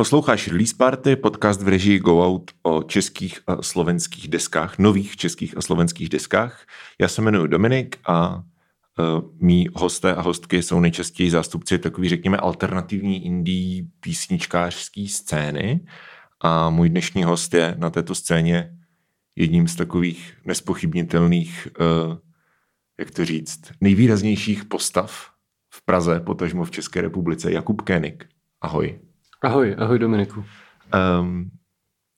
Posloucháš Release Party, podcast v režii Go Out o českých a slovenských deskách, nových českých a slovenských deskách. Já se jmenuji Dominik a uh, mý hosté a hostky jsou nejčastěji zástupci takový, řekněme, alternativní indie písničkářské scény. A můj dnešní host je na této scéně jedním z takových nespochybnitelných, uh, jak to říct, nejvýraznějších postav v Praze, potažmo v České republice, Jakub Kénik. Ahoj. Ahoj, ahoj Dominiku. Um,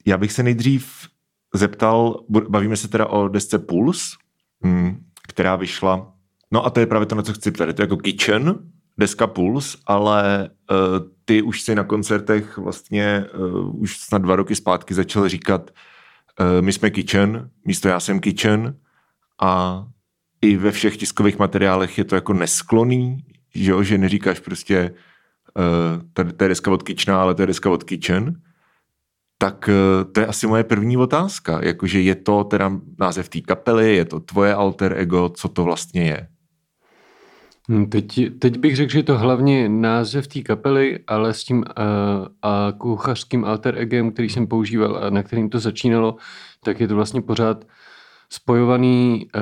já bych se nejdřív zeptal, bavíme se teda o desce Puls, hm, která vyšla, no a to je právě to, na co chci ptát, je to jako Kitchen, deska Puls, ale uh, ty už si na koncertech vlastně uh, už snad dva roky zpátky začal říkat, uh, my jsme Kitchen, místo já jsem Kitchen a i ve všech tiskových materiálech je to jako neskloný, že, jo? že neříkáš prostě uh, to je deska od Kitchena, ale to je deska od Kitchen, tak uh, to je asi moje první otázka. Jakože je to teda název té kapely, je to tvoje alter ego, co to vlastně je? Hm, teď, teď bych řekl, že je to hlavně název té kapely, ale s tím uh, a kuchařským alter egem, který jsem používal a na kterým to začínalo, tak je to vlastně pořád spojovaný, eh,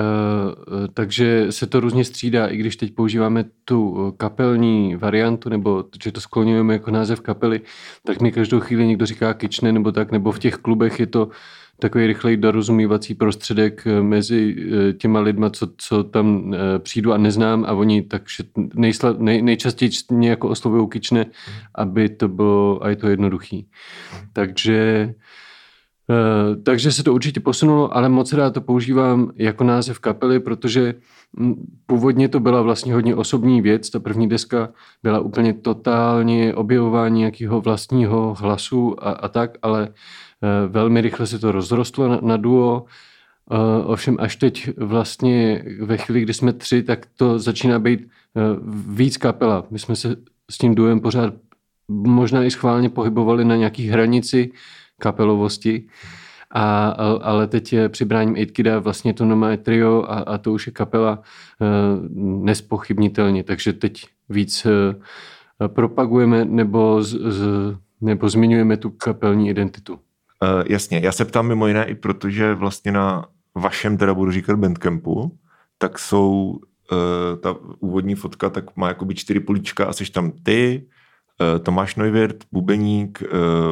takže se to různě střídá, i když teď používáme tu kapelní variantu, nebo že to skloňujeme jako název kapely, tak mi každou chvíli někdo říká kyčne nebo tak, nebo v těch klubech je to takový rychlej dorozumívací prostředek eh, mezi eh, těma lidma, co, co tam přijdu a neznám a oni takže nejsla, nej, nejčastěji mě jako oslovují kyčne, aby to bylo a je to jednoduchý. Takže Eh, takže se to určitě posunulo, ale moc rád to používám jako název kapely, protože hm, původně to byla vlastně hodně osobní věc. Ta první deska byla úplně totálně objevování nějakého vlastního hlasu a, a tak, ale eh, velmi rychle se to rozrostlo na, na duo. Eh, ovšem až teď vlastně ve chvíli, kdy jsme tři, tak to začíná být víc kapela. My jsme se s tím duem pořád možná i schválně pohybovali na nějaký hranici, kapelovosti. A, ale teď je při bráním Aitkida vlastně to nomé trio a, a to už je kapela uh, nespochybnitelně, takže teď víc uh, propagujeme nebo, z, z, nebo zmiňujeme tu kapelní identitu. Uh, jasně, já se ptám mimo jiné i protože vlastně na vašem, teda budu říkat Bandcampu, tak jsou uh, ta úvodní fotka, tak má jakoby čtyři políčka a jsi tam ty, Tomáš Neuwirth, bubeník, uh,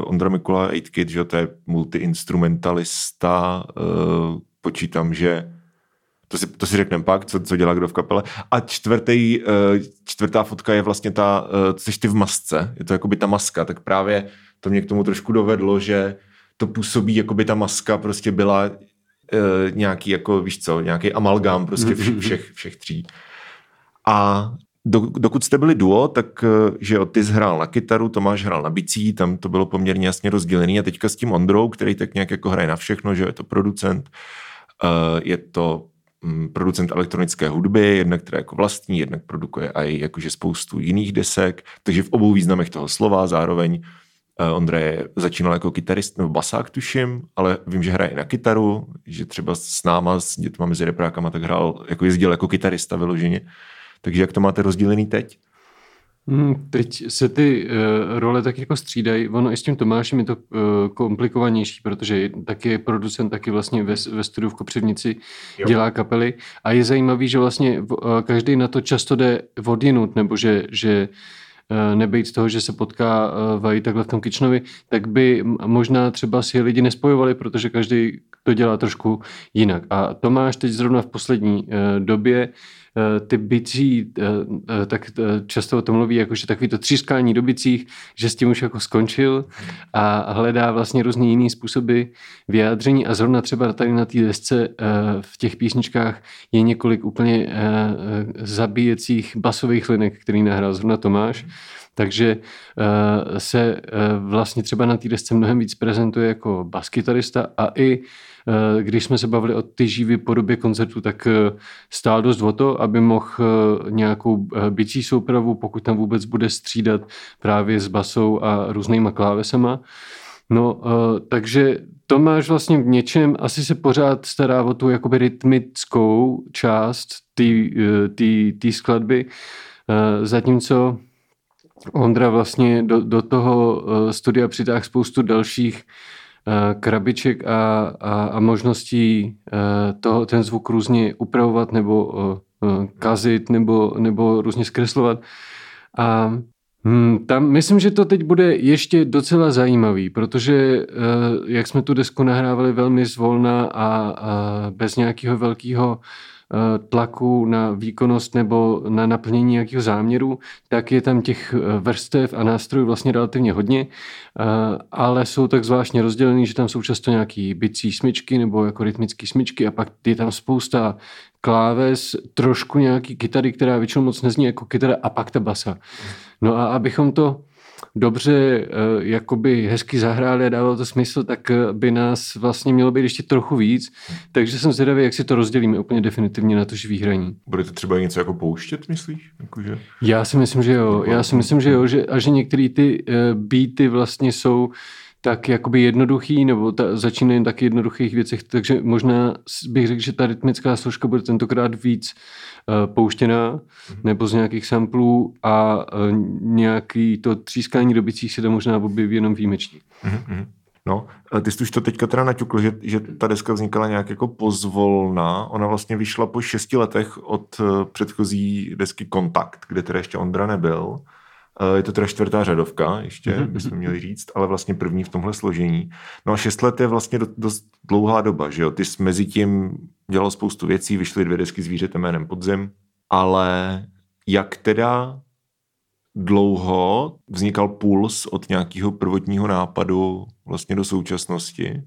Ondra Mikula, 8 že to je multiinstrumentalista, uh, počítám, že to si, to si řekneme pak, co, co dělá kdo v kapele. A čtvrtý, čtvrtá fotka je vlastně ta, co jsi ty v masce, je to jakoby ta maska, tak právě to mě k tomu trošku dovedlo, že to působí, jako by ta maska prostě byla nějaký, jako víš co, nějaký amalgám prostě všech, všech, všech tří. A do, dokud jste byli duo, tak eh, že jo, ty hrál na kytaru, Tomáš hrál na bicí, tam to bylo poměrně jasně rozdělený a teďka s tím Ondrou, který tak nějak jako hraje na všechno, že je to producent, uh, je to um, producent elektronické hudby, jednak která jako vlastní, jednak produkuje i jakože spoustu jiných desek, takže v obou významech toho slova zároveň uh, Ondra je, začínal jako kytarist nebo basák tuším, ale vím, že hraje i na kytaru, že třeba s náma, s dětma mezi reprákama, tak hrál, jako jezdil jako kytarista vyloženě. Takže jak to máte rozdělený teď? Hmm, teď se ty uh, role tak jako střídají. Ono i s tím Tomášem je to uh, komplikovanější, protože taky je producent, taky vlastně ve, ve studiu v Kopřivnici jo. dělá kapely. A je zajímavý, že vlastně uh, každý na to často jde odjinut, nebo že, že nebejt z toho, že se potká vají takhle v tom Kičnovi, tak by možná třeba si lidi nespojovali, protože každý to dělá trošku jinak. A Tomáš teď zrovna v poslední době Eh, ty bicí, eh, eh, tak často o tom mluví, jako že takový to třískání do bicích, že s tím už jako skončil a hledá vlastně různý jiný způsoby vyjádření a zrovna třeba tady na té desce v těch písničkách je několik úplně zabíjecích basových linek, který nahrál zrovna Tomáš. Takže se vlastně třeba na té desce mnohem víc prezentuje jako baskytarista a i Eh, když jsme se bavili o ty živý podobě koncertu, tak eh, stál dost o to, aby mohl eh, nějakou bicí soupravu, pokud tam vůbec bude střídat právě s basou a různýma klávesama. No, takže Tomáš vlastně v něčem asi se pořád stará o tu jakoby rytmickou část té skladby, zatímco Ondra vlastně do, do toho studia přitáhl spoustu dalších krabiček a, a, a možností toho, ten zvuk různě upravovat nebo kazit nebo, nebo různě zkreslovat. A Hmm, tam myslím, že to teď bude ještě docela zajímavý, protože jak jsme tu desku nahrávali velmi zvolna a, a bez nějakého velkého Eh, tlaku na výkonnost nebo na naplnění nějakého záměru, tak je tam těch eh, vrstev a nástrojů vlastně relativně hodně, eh, ale jsou tak zvláštně rozdělený, že tam jsou často nějaký bicí smyčky nebo jako rytmické smyčky a pak je tam spousta kláves, trošku nějaký kytary, která většinou moc nezní jako kytara a pak ta basa. No a abychom to dobře eh, jakoby hezky zahráli a dávalo to smysl, tak eh, by nás vlastně mělo být ještě trochu víc. Takže jsem zvědavý, jak si to rozdělíme úplně definitivně na to živý hraní. Budete třeba něco jako pouštět, myslíš? Jakože... Já si myslím, že jo. Já si myslím, že jo, že, a že některé ty uh, beaty vlastně jsou tak jakoby jednoduchý, nebo ta, začínají tak jednoduchých věcech, takže možná bych řekl, že ta rytmická složka bude tentokrát víc uh, pouštěná, mm-hmm. nebo z nějakých samplů a uh, nějaký to třískání do bicích se to možná objeví jenom výjimečně. Mm-hmm. No, ty jsi už to teďka teda naťukl, že, že ta deska vznikala nějak jako pozvolna. Ona vlastně vyšla po šesti letech od uh, předchozí desky Kontakt, kde teda ještě Ondra nebyl. Eh, je to teda čtvrtá řadovka, ještě mm-hmm. bychom měli říct, ale vlastně první v tomhle složení. No a šest let je vlastně dost dlouhá doba, že jo? Ty jsi mezi tím dělal spoustu věcí, vyšly dvě desky zvířete jménem Podzim, ale jak teda dlouho vznikal puls od nějakého prvotního nápadu vlastně do současnosti?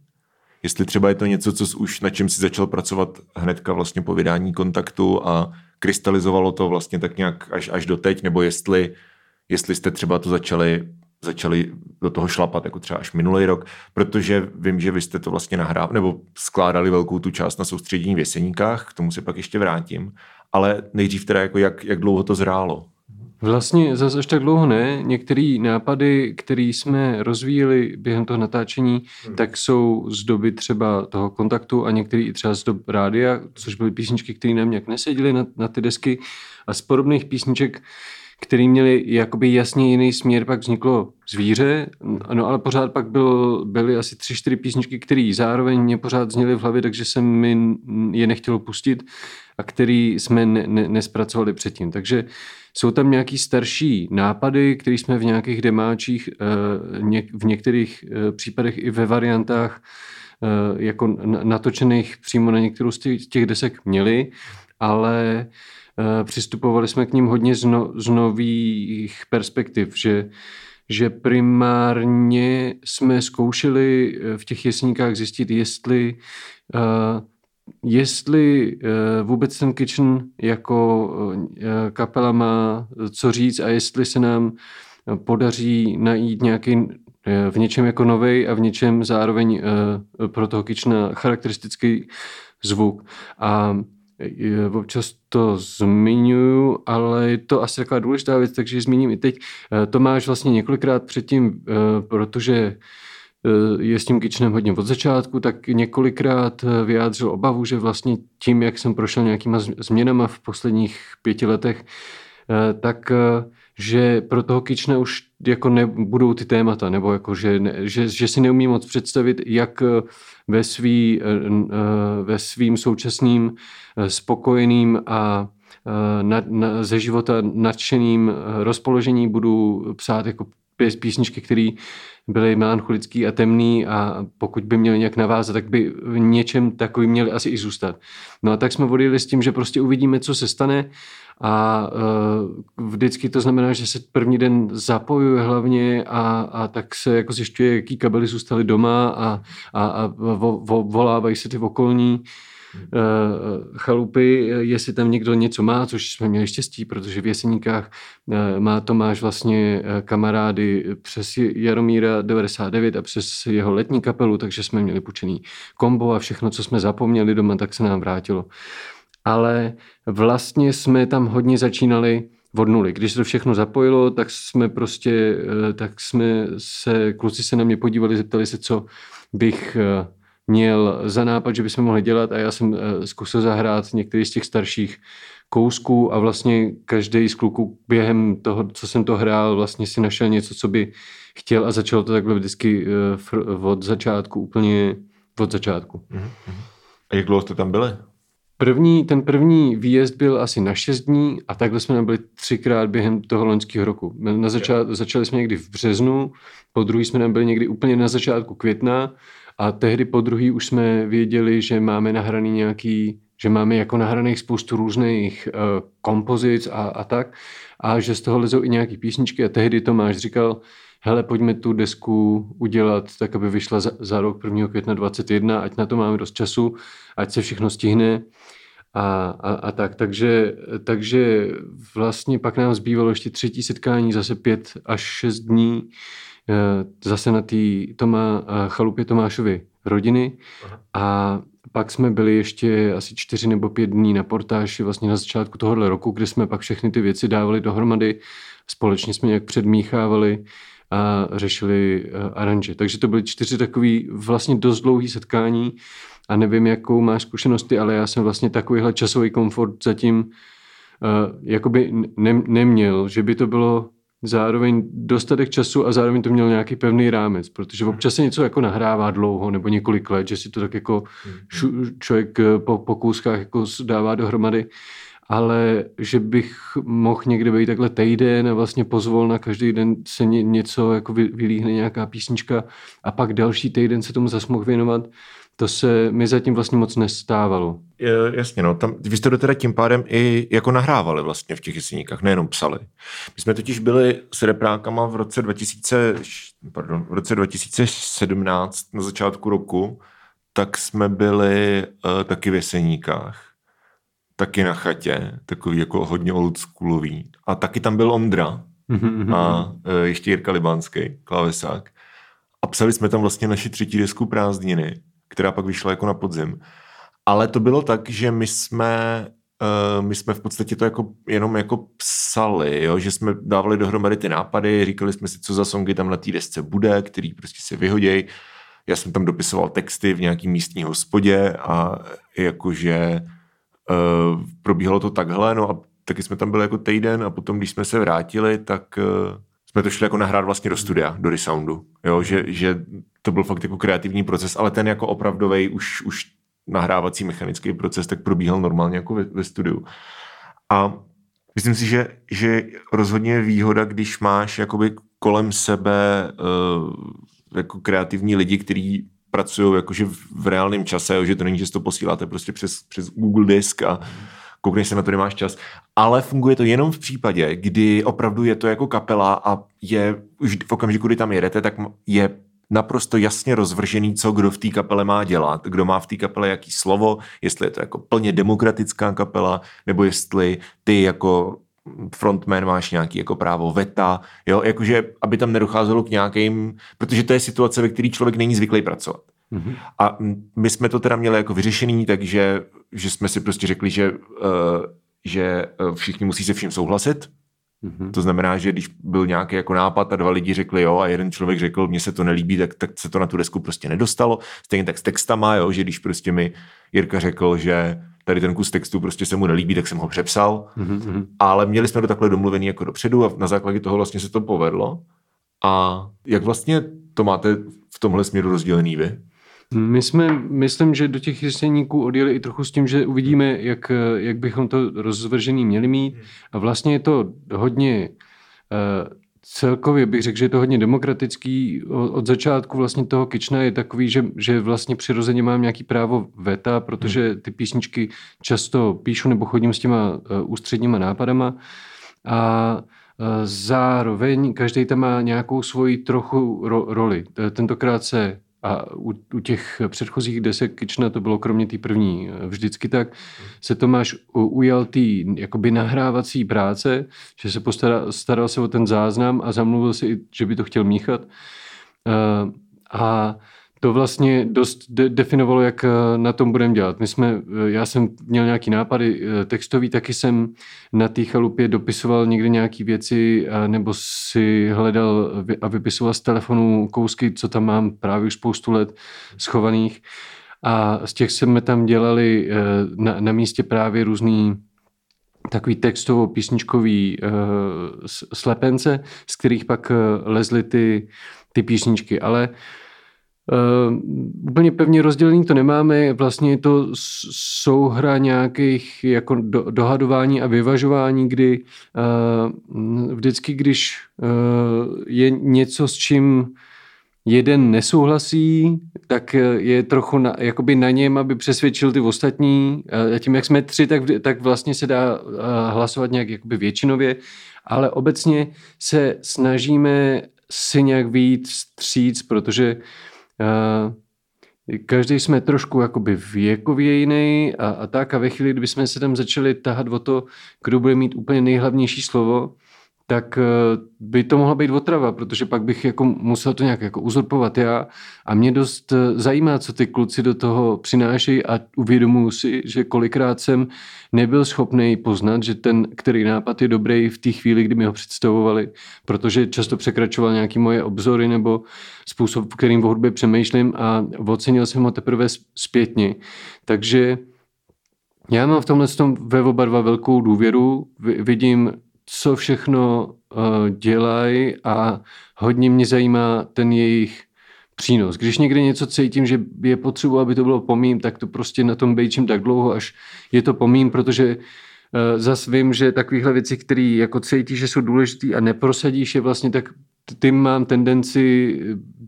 Jestli třeba je to něco, co už na čem si začal pracovat hnedka vlastně po vydání kontaktu a krystalizovalo to vlastně tak nějak až, až do teď, nebo jestli jestli jste třeba to začali začali do toho šlapat, jako třeba až minulý rok, protože vím, že vy jste to vlastně nahrávali, nebo skládali velkou tu část na soustředění v Jeseníkách, k tomu se pak ještě vrátím, ale nejdřív teda jako jak, jak dlouho to zrálo? Vlastně zase až tak dlouho ne. Některé nápady, které jsme rozvíjeli během toho natáčení, hmm. tak jsou z doby třeba toho kontaktu a některé i třeba z dob rádia, což byly písničky, které nám nějak neseděly na, na ty desky. A z podobných písniček který měli jakoby jasně jiný směr, pak vzniklo zvíře, no ale pořád pak byl, byly asi tři, čtyři písničky, které zároveň mě pořád zněly v hlavě, takže jsem mi je nechtěl pustit a který jsme ne, ne, nespracovali předtím. Takže jsou tam nějaký starší nápady, které jsme v nějakých demáčích, eh, v některých eh, případech i ve variantách eh, jako natočených přímo na některou z těch desek měli, ale Eh, přistupovali jsme k ním hodně z, no, z nových perspektiv, že, že primárně jsme zkoušeli eh, v těch jesníkách zjistit, jestli uh, jestli uh, vůbec ten Kitchen jako uh, kapela má co říct a jestli se nám podaří najít nějaký v něčem jako novej a v něčem zároveň pro toho Kitchena charakteristický zvuk. A občas to zmiňuju, ale je to asi taková důležitá věc, takže ji zmíním i teď. Eh, Tomáš vlastně několikrát předtím, eh, protože eh, je s tím Kitchenem hodně od začátku, tak několikrát vyjádřil obavu, že vlastně tím, jak jsem prošel nějakýma změnama v posledních pěti letech, tak že pro toho Kitchena už jako nebudou ty témata, nebo jako, že, ne, že, že si neumí moc představit, jak ve, svý, ve svým současným spokojeným a na, na, ze života nadšeným rozpoložení budu psát jako písničky, které byly melancholický a temný a pokud by měli nějak navázat, tak by v něčem takový měli asi i zůstat. No a tak jsme vodili s tím, že prostě uvidíme, co se stane a uh, vždycky to znamená, že se první den zapojuje hlavně a, a tak se jako zjišťuje, jaký kabely zůstaly doma a, a, a vo, vo, volávají se ty okolní uh, chalupy, jestli tam někdo něco má, což jsme měli štěstí, protože v Jeseníkách uh, má Tomáš vlastně kamarády přes Jaromíra 99 a přes jeho letní kapelu, takže jsme měli půjčený kombo a všechno, co jsme zapomněli doma, tak se nám vrátilo ale vlastně jsme tam hodně začínali od nuly. Když se to všechno zapojilo, tak jsme prostě, eh, tak jsme se, kluci se na mě podívali, zeptali se, co bych eh, měl za nápad, že bychom mohli dělat a já jsem eh, zkusil zahrát některý z těch starších kousků a vlastně každý z kluků během toho, co jsem to hrál, vlastně si našel něco, co by chtěl a začalo to takhle vždycky uh, od začátku, úplně od začátku. Mm-hmm. A jak dlouho jste tam byli? První, ten první výjezd byl asi na 6 dní a takhle jsme nebyli třikrát během toho loňského roku. Na začát, začali jsme někdy v březnu, po druhý jsme nebyli někdy úplně na začátku května a tehdy po druhý už jsme věděli, že máme nahraný nějaký, že máme jako nahraných spoustu různých uh, kompozic a, a tak a že z toho lezou i nějaký písničky a tehdy Tomáš říkal, hele, pojďme tu desku udělat tak, aby vyšla za, za rok 1. května 21, ať na to máme dost času, ať se všechno stihne a, a, a tak. Takže, takže vlastně pak nám zbývalo ještě třetí setkání, zase pět až šest dní, eh, zase na té Tomá, eh, chalupě Tomášovy rodiny a pak jsme byli ještě asi čtyři nebo pět dní na portáži vlastně na začátku tohohle roku, kde jsme pak všechny ty věci dávali dohromady, společně jsme nějak předmíchávali a řešili eh, aranže. Takže to byly čtyři takový vlastně dost dlouhý setkání a nevím, jakou máš zkušenosti, ale já jsem vlastně takovýhle časový komfort zatím uh, jakoby ne, neměl, že by to bylo zároveň dostatek času a zároveň to měl nějaký pevný rámec, protože občas se něco jako nahrává dlouho nebo několik let, že si to tak jako šu, člověk eh, po, po kouskách jako dává dohromady ale že bych mohl někde být takhle týden a vlastně pozvol na každý den se ně, něco jako vylíhne nějaká písnička a pak další týden se tomu zase mohl věnovat, to se mi zatím vlastně moc nestávalo. Je, jasně, no. Tam, vy jste to teda tím pádem i jako nahrávali vlastně v těch jesníkách, nejenom psali. My jsme totiž byli s reprákama v roce 2000, pardon, v roce 2017 na začátku roku, tak jsme byli uh, taky v jeseníkách taky na chatě, takový jako hodně oldschoolový. A taky tam byl Ondra mm-hmm. a e, ještě Jirka Libánský, klávesák. A psali jsme tam vlastně naši třetí desku Prázdniny, která pak vyšla jako na podzim. Ale to bylo tak, že my jsme Uh, my jsme v podstatě to jako jenom jako psali, jo? že jsme dávali dohromady ty nápady, říkali jsme si, co za songy tam na té desce bude, který prostě se vyhodějí. Já jsem tam dopisoval texty v nějaký místní hospodě a jakože uh, probíhalo to takhle, no a taky jsme tam byli jako týden a potom, když jsme se vrátili, tak uh, jsme to šli jako nahrát vlastně do studia, do resoundu, jo, že, že to byl fakt jako kreativní proces, ale ten jako opravdový už, už nahrávací mechanický proces, tak probíhal normálně jako ve, ve studiu. A myslím si, že, že rozhodně je výhoda, když máš jakoby kolem sebe uh, jako kreativní lidi, kteří pracují jakože v reálném čase, jo, že to není, že to posíláte prostě přes, přes Google Disk a koukneš se na to, nemáš čas. Ale funguje to jenom v případě, kdy opravdu je to jako kapela a je už v okamžiku, kdy tam jedete, tak je naprosto jasně rozvržený, co kdo v té kapele má dělat, kdo má v té kapele jaký slovo, jestli je to jako plně demokratická kapela, nebo jestli ty jako frontman máš nějaký jako právo veta, jo, jakože, aby tam nedocházelo k nějakým, protože to je situace, ve které člověk není zvyklý pracovat. Mm-hmm. A my jsme to teda měli jako vyřešený, takže že jsme si prostě řekli, že, uh, že eh, všichni musí se vším souhlasit. Mm-hmm. To znamená, že když byl nějaký jako nápad a dva lidi řekli jo a jeden člověk řekl, mně se to nelíbí, tak, tak se to na tu desku prostě nedostalo. Stejně tak s textama, jo, že když prostě mi Jirka řekl, že tady ten kus textu prostě se mu nelíbí, tak jsem ho přepsal. Mm-hmm. Ale měli jsme to takhle domluvený jako dopředu a na základě toho vlastně se to povedlo. A jak vlastně to máte v tomhle směru rozdělený vy? My jsme, myslím, že do těch jeseníků odjeli i trochu s tím, že uvidíme, jak, jak bychom to rozvržený měli mít. A vlastně je to hodně uh, celkově bych řekl, že je to hodně demokratický. Od začátku vlastně toho Kitchena je takový, že, že vlastně přirozeně mám nějaký právo veta, protože hmm. ty písničky často píšu nebo chodím s těma uh, ústředníma nápadama a uh, zároveň každý tam má nějakou svoji trochu ro, roli. Tentokrát se a u, u těch předchozích desek Kitchena to bylo kromě té první eh, vždycky tak, se Tomáš ujal té jakoby nahrávací práce, že se postaral, staral se o ten záznam a zamluvil si, že by to chtěl míchat. Uh, a to vlastně dost de- definovalo, jak eh, na tom budeme dělat. My jsme, eh, já jsem měl nějaký nápady eh, textový, taky jsem na té chalupě dopisoval někde nějaké věci nebo si hledal a vypisoval z telefonu kousky, co tam mám právě už spoustu let schovaných. A z těch jsme tam dělali na, na místě právě různý takový textovo-písničkový uh, slepence, z kterých pak lezly ty, ty písničky. Ale Uh, úplně pevně rozdělený to nemáme, vlastně je to souhra nějakých jako do, dohadování a vyvažování, kdy uh, vždycky, když uh, je něco, s čím jeden nesouhlasí, tak je trochu na, jakoby na něm, aby přesvědčil ty ostatní. A tím, jak jsme tři, tak, tak vlastně se dá hlasovat nějak jakoby většinově, ale obecně se snažíme si nějak vyjít stříc, protože uh, každý jsme trošku jakoby věkově jiný a, a tak a ve chvíli, kdyby jsme se tam začali tahat o to, kdo bude mít úplně nejhlavnější slovo, tak eh, by to mohla být otrava, protože pak bych jako musel to nějak jako uzurpovat já a mě dost eh, zajímá, co ty kluci do toho přinášejí a uvědomuji si, že kolikrát jsem nebyl schopný poznat, že ten, který nápad je dobrý v té chvíli, kdy mi ho představovali, protože často překračoval nějaký moje obzory nebo způsob, kterým o hudbě přemýšlím a ocenil jsem ho teprve zpětně. Takže já mám v tomhle tom ve oba dva velkou důvěru, vidím co všechno uh, dělají a hodně mě zajímá ten jejich přínos. Když někde něco cítím, že je potřeba, aby to bylo pomím, tak to prostě na tom bejčím tak dlouho, až je to pomím, protože uh, zas vím, že takovéhle věci, které jako cítí, že jsou důležité a neprosadíš je vlastně, tak tím mám tendenci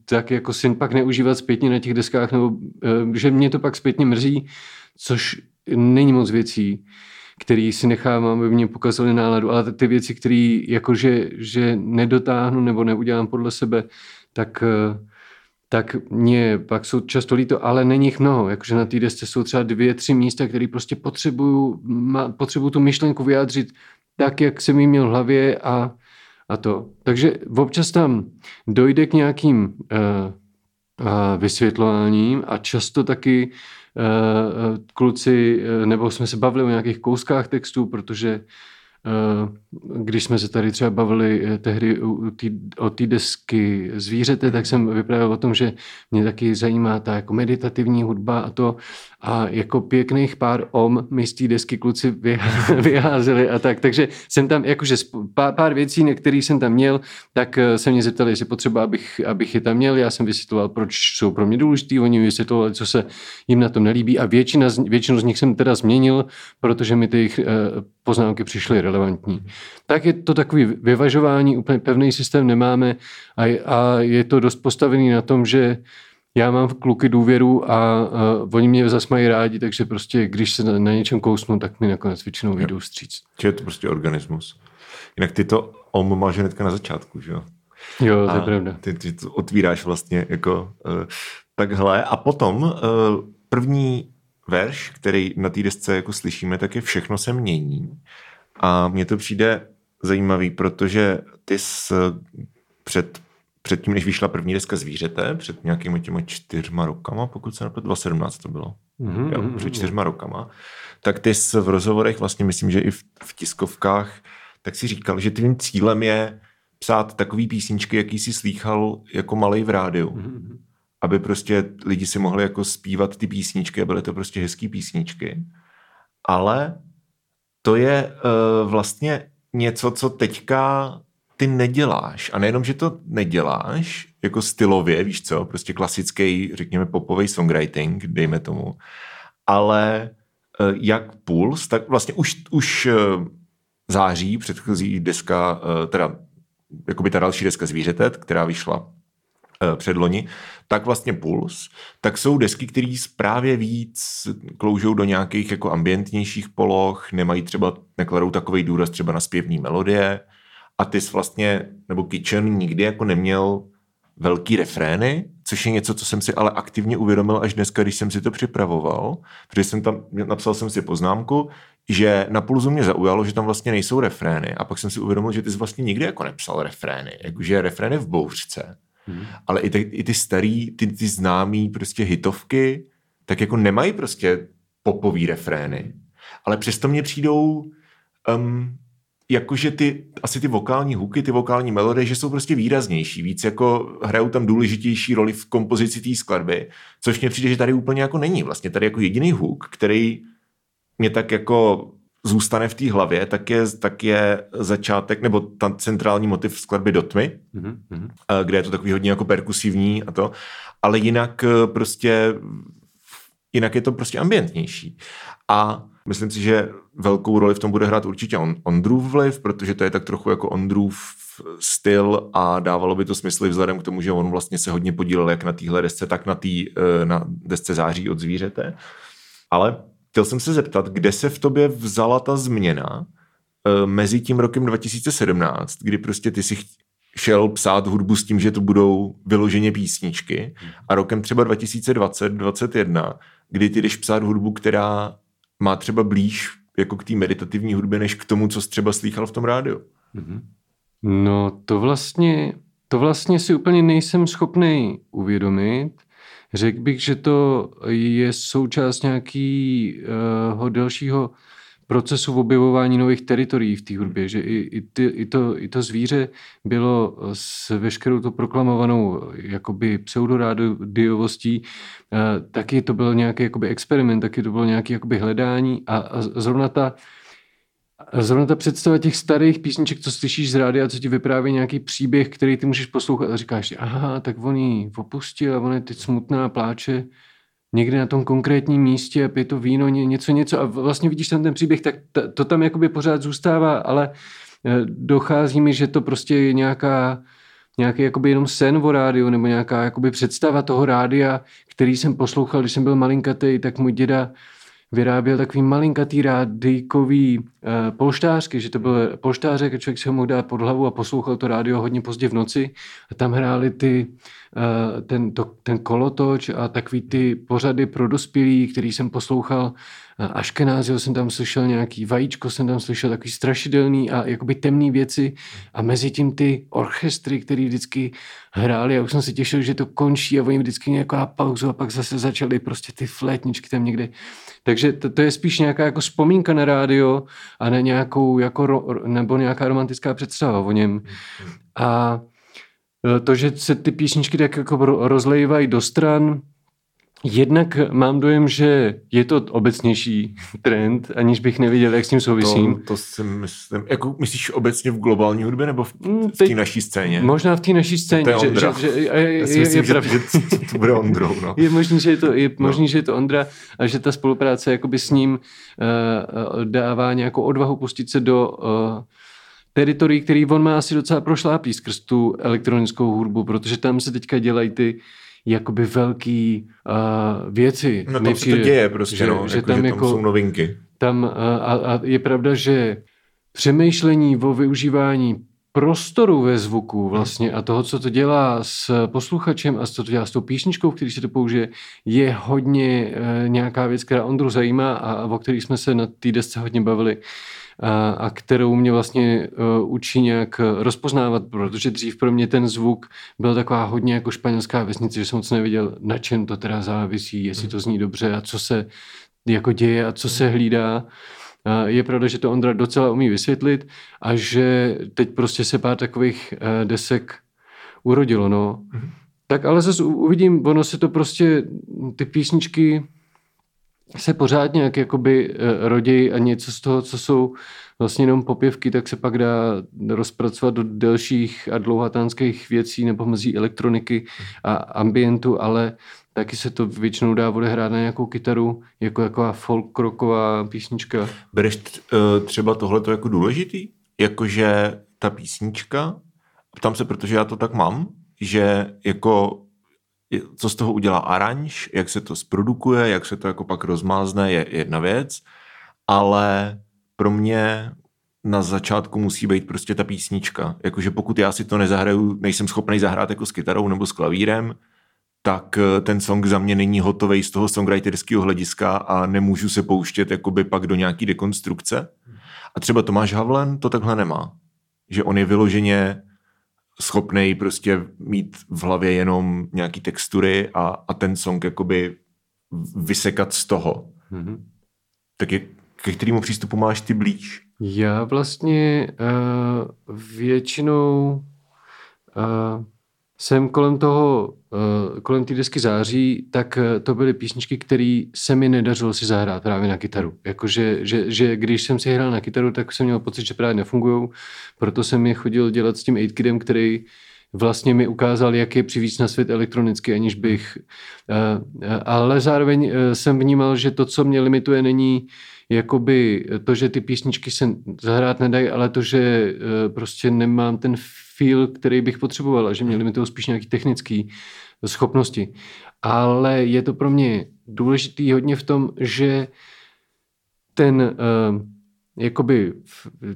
tak jako syn pak neužívat zpětně na těch deskách, nebo že mě to pak zpětně mrzí, což není moc věcí který si nechám, aby mě pokazili náladu, ale ty věci, které jakože že nedotáhnu nebo neudělám podle sebe, tak, eh, tak mě pak jsou často líto, ale není jich mnoho. Jakože na té desce jsou třeba dvě, tři místa, které prostě potřebuju, potřebuju tu myšlenku vyjádřit tak, jak jsem ji měl v hlavě a, a to. Takže občas tam dojde k nějakým uh, vysvětlováním a často taky Eh, kluci, eh, nebo jsme se bavili o nějakých kouskách textů, protože Eh, když jsme se tady třeba bavili eh, tehdy o té desky zvířete, tak jsem vyprávěl o tom, že mě taky zajímá ta jako meditativní hudba a to a jako pěkných pár om mi z té desky kluci vyházeli a tak. Takže jsem tam jakože pár, pár věcí, které jsem tam měl, tak eh, se mě zeptali, jestli potřeba, abych, abych je tam měl. Já jsem vysvětloval, proč jsou pro mě důležitý, oni vysvětlovali, co se jim na tom nelíbí a většina, většinu z nich jsem teda změnil, protože mi ty jejich poznámky přišly relevantní. Tak je to takový vyvažování, úplně pevný systém nemáme a, a je to dost postavený na tom, že já mám v kluky důvěru a, a oni mě zase mají rádi, takže prostě když se na, na něčem kousnu, tak mi nakonec většinou vyjdou stříc. Či je to prostě organismus. Jinak ty to OM máš hnedka na začátku, že jo? Jo, to je pravda. Ty, ty to otvíráš vlastně jako uh, takhle a potom uh, první verš, který na té desce jako slyšíme, tak je všechno se mění. A mně to přijde zajímavý, protože ty s, před, před tím, než vyšla první deska Zvířete, před nějakými těmi čtyřma rokama, pokud se nepletu, 2017 to bylo, mm-hmm. jo, před čtyřma rokama, tak ty jsi v rozhovorech, vlastně myslím, že i v, v tiskovkách, tak si říkal, že tvým cílem je psát takový písničky, jaký jsi slýchal jako malej v rádiu. Mm-hmm aby prostě lidi si mohli jako zpívat ty písničky a byly to prostě hezký písničky. Ale to je uh, vlastně něco, co teďka ty neděláš. A nejenom, že to neděláš, jako stylově, víš co, prostě klasický, řekněme, popový songwriting, dejme tomu, ale uh, jak Puls, tak vlastně už, už uh, září, předchozí deska, uh, teda jakoby ta další deska Zvířetet, která vyšla předloni, tak vlastně Puls, tak jsou desky, které právě víc kloužou do nějakých jako ambientnějších poloh, nemají třeba, nekladou takový důraz třeba na zpěvní melodie. A ty vlastně, nebo Kitchen nikdy jako neměl velký refrény, což je něco, co jsem si ale aktivně uvědomil až dneska, když jsem si to připravoval, protože jsem tam, napsal jsem si poznámku, že na Pulzu mě zaujalo, že tam vlastně nejsou refrény. A pak jsem si uvědomil, že ty jsi vlastně nikdy jako nepsal refrény, jakože refrény v bouřce Hmm. Ale i ty, i ty starý, ty, ty známý prostě hitovky, tak jako nemají prostě popový refrény. Ale přesto mě přijdou um, jakože ty, asi ty vokální huky, ty vokální melodie, že jsou prostě výraznější, víc jako hrajou tam důležitější roli v kompozici té skladby, což mě přijde, že tady úplně jako není. Vlastně tady jako jediný huk, který mě tak jako zůstane v té hlavě, tak je, tak je začátek, nebo ta centrální motiv skladby do tmy, mm-hmm. kde je to takový hodně jako perkusivní a to, ale jinak eh, prostě, jinak je to prostě ambientnější. A myslím si, že velkou roli v tom bude hrát určitě on, Ondrův vliv, protože to je tak trochu jako Ondrův styl a dávalo by to smysl vzhledem k tomu, že on vlastně se hodně podílel jak na téhle desce, tak na, tý, eh, na desce září od zvířete. Ale chtěl jsem se zeptat, kde se v tobě vzala ta změna eh, mezi tím rokem 2017, kdy prostě ty si šel psát hudbu s tím, že to budou vyloženě písničky a rokem třeba 2020-2021, kdy ty jdeš psát hudbu, která má třeba blíž jako k té meditativní hudbě, než k tomu, co jsi třeba slýchal v tom rádiu. Mm-hmm. No to vlastně, to vlastně si úplně nejsem schopný uvědomit. Řekl bych, že to je součást nějakého uh, delšího procesu objevování nových teritorií v té hudbě, že i, i, ty, i, to, i to zvíře bylo s veškerou to proklamovanou jakoby pseudoradiovostí, uh, taky to byl nějaký jakoby experiment, taky to bylo nějaké jakoby hledání a, a zrovna ta Zrovna ta představa těch starých písniček, co slyšíš z rádia, co ti vypráví nějaký příběh, který ty můžeš poslouchat a říkáš, aha, tak on ji opustil a on je teď smutná, pláče někde na tom konkrétním místě a pije to víno, něco, něco. A vlastně vidíš tam ten příběh, tak to tam jakoby pořád zůstává, ale eh, dochází mi, že to prostě je nějaká, nějaký jakoby jenom sen o rádiu nebo nějaká jakoby představa toho rádia, který jsem poslouchal, když jsem byl malinkatý, tak můj děda vyráběl takový malinkatý rádijkový uh, polštářky, že to byl polštářek a člověk si ho mohl dát pod hlavu a poslouchal to rádio hodně pozdě v noci. A tam hráli ty, uh, ten, to, ten kolotoč a takový ty pořady pro dospělí, který jsem poslouchal Aškenázio jsem tam slyšel nějaký vajíčko, jsem tam slyšel takový strašidelný a jakoby temný věci a mezi tím ty orchestry, které vždycky hráli a už jsem se těšil, že to končí a oni vždycky nějaká pauzu a pak zase začaly prostě ty flétničky tam někde. Takže to, to je spíš nějaká jako vzpomínka na rádio a ne nějakou jako ro, nebo nějaká romantická představa o něm. A e, to, že se ty písničky tak jako rozlejívají do stran, Jednak mám dojem, že je to obecnější trend, aniž bych neviděl, jak s tím souvisím. To, to si myslím. Jako myslíš obecně v globální hudbě nebo v, mm, v té naší scéně? Možná v té naší scéně. To je Ondra. Že, že, je, Já si je, myslím, je, že, že to bude Ondrou. No. Je možný, že je to, je no. možný, že je to Ondra a že ta spolupráce jakoby s ním uh, dává nějakou odvahu pustit se do uh, teritorií, který on má asi docela prošlápí skrz tu elektronickou hudbu, protože tam se teďka dělají ty jakoby velký uh, věci. No tam se to děje prostě, že, no, že, jako, tam, že jako, jsou novinky. Tam, uh, a, a je pravda, že přemýšlení o využívání prostoru ve zvuku vlastně a toho, co to dělá s posluchačem a co to dělá s tou píšničkou, který se to použije, je hodně uh, nějaká věc, která Ondru zajímá a, a o který jsme se na té desce hodně bavili a, a kterou mě vlastně uh, učí nějak rozpoznávat, protože dřív pro mě ten zvuk byl taková hodně jako španělská vesnice, že jsem moc nevěděl, na čem to teda závisí, jestli to zní dobře a co se jako děje a co se hlídá. Je pravda, že to Ondra docela umí vysvětlit a že teď prostě se pár takových uh, desek urodilo, no. Mm-hmm. Tak ale zase uvidím, ono se to prostě, ty písničky se pořád nějak jakoby eh, rodí a něco z toho, co jsou vlastně jenom popěvky, tak se pak dá rozpracovat do delších a dlouhatánských věcí nebo mezi elektroniky a ambientu, ale taky se to většinou dá odehrát na nějakou kytaru, jako taková folk rocková písnička. Bereš eh, třeba tohle jako důležitý? Jakože ta písnička, ptám se, protože já to tak mám, že jako co z toho udělá aranž, jak se to zprodukuje, jak se to jako pak rozmázne, je jedna věc, ale pro mě na začátku musí být prostě ta písnička. Jakože pokud já si to nezahraju, nejsem schopný zahrát jako s kytarou nebo s klavírem, tak eh, ten song za mě není hotový z toho songwriterského hlediska a nemůžu se pouštět jakoby pak do nějaký dekonstrukce. A třeba Tomáš Havlen to takhle nemá. Že on je vyloženě schopný prostě mít v hlavě jenom nějaký textury a, a ten song jakoby vysekat z toho. Mm-hmm. Tak je, ke kterému přístupu máš ty blíž? Já vlastně uh, většinou uh, jsem kolem toho, uh, kolem té desky září, tak uh, to byly písničky, které se mi nedařilo si zahrát právě na kytaru. Jakože, že, že když jsem si hrál na kytaru, tak jsem měl pocit, že právě nefungují, proto jsem je chodil dělat s tím 8 který vlastně mi ukázal, jak je přivíc na svět elektronicky, aniž bych... Uh, ale zároveň jsem vnímal, že to, co mě limituje, není jakoby to, že ty písničky se zahrát nedají, ale to, že prostě nemám ten feel, který bych potřeboval a že mě limitují spíš nějaké technické schopnosti. Ale je to pro mě důležitý hodně v tom, že ten uh, jakoby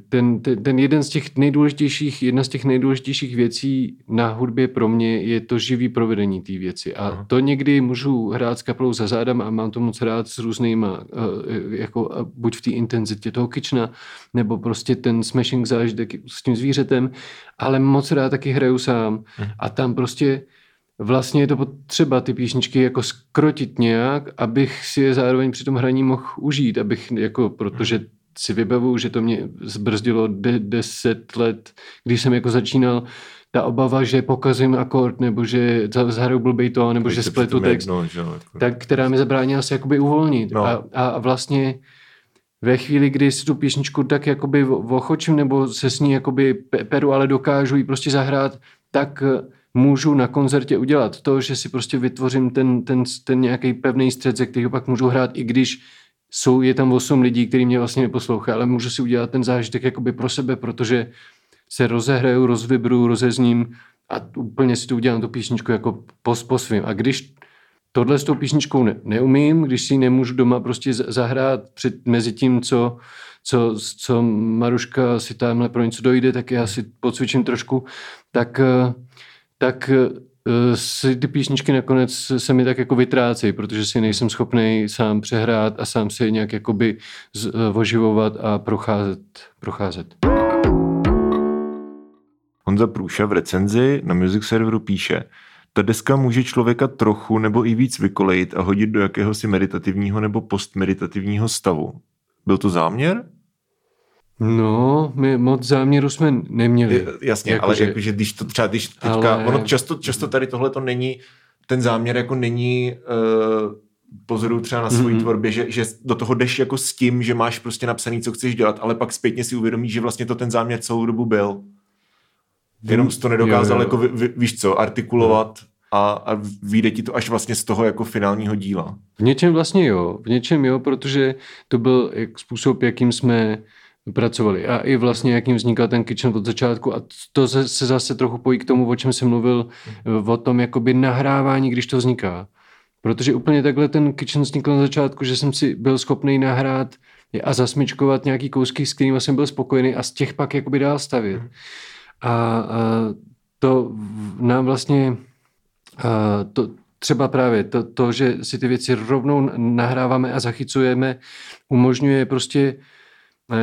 ten, ten, ten jeden z těch nejdůležitějších, jedna z těch nejdůležitějších věcí na hudbě pro mě je to živý provedení té věci. A Aha. to někdy můžu hrát s kapelou za zádem a mám to moc rád s různýma, eh, jako buď v té intenzitě toho kyčna, nebo prostě ten smashing zážitek s tím zvířetem, ale moc rád taky hraju sám. Aha. A tam prostě vlastně je to potřeba ty písničky jako skrotit nějak, abych si je zároveň při tom hraní mohl užít, abych jako, protože si vybavu, že to mě zbrzdilo de- deset let, když jsem jako začínal ta obava, že pokazím akord, nebo že zahraju blbý to, nebo že spletu text, jedno, že? Jako... tak, která mi zabránila se jakoby uvolnit. No. A, a vlastně ve chvíli, kdy si tu písničku tak jakoby ochočím, nebo se s ní jakoby peru, ale dokážu ji prostě zahrát, tak můžu na koncertě udělat to, že si prostě vytvořím ten, ten, ten nějaký pevný střed, ze kterého pak můžu hrát, i když jsou, je tam 8 lidí, kteří mě vlastně neposlouchají, ale můžu si udělat ten zážitek jakoby pro sebe, protože se rozehraju, rozvibru, rozezním a úplně si to udělám tu písničku jako po, po svým. A když tohle s tou písničkou ne, neumím, když si nemůžu doma prostě zahrát před, mezi tím, co, co, co Maruška si tamhle pro něco dojde, tak já si pocvičím trošku, tak, tak Eh, si ty písničky nakonec se mi tak jako vytrácejí, protože si nejsem schopný sám přehrát a sám si nějak jakoby eh, oživovat a procházet. procházet. Honza Průša v recenzi na Music Serveru píše, ta deska může člověka trochu nebo i víc vykolejit a hodit do jakéhosi meditativního nebo postmeditativního stavu. Byl to záměr? No, my moc záměru jsme neměli. Jasně, jako ale že, jakože když to třeba, když teďka, ale... ono často, často tady tohle to není, ten záměr jako není uh, pozoru třeba na svojí mm-hmm. tvorbě, že, že do toho jdeš jako s tím, že máš prostě napsaný, co chceš dělat, ale pak zpětně si uvědomíš, že vlastně to ten záměr celou dobu byl. Jenom jsi to nedokázal jo, jo. jako, vy, víš co, artikulovat a, a vyjde ti to až vlastně z toho jako finálního díla. V něčem vlastně jo, v něčem jo, protože to byl způsob, jakým jsme pracovali. A i vlastně, jakým vznikal ten kitchen od začátku. A to se zase trochu pojí k tomu, o čem jsem mluvil, o tom jakoby nahrávání, když to vzniká. Protože úplně takhle ten kitchen vznikl na začátku, že jsem si byl schopný nahrát a zasmičkovat nějaký kousky, s kterými jsem byl spokojený a z těch pak jakoby dál stavět. A, a to nám vlastně a to, třeba právě to, to, že si ty věci rovnou nahráváme a zachycujeme, umožňuje prostě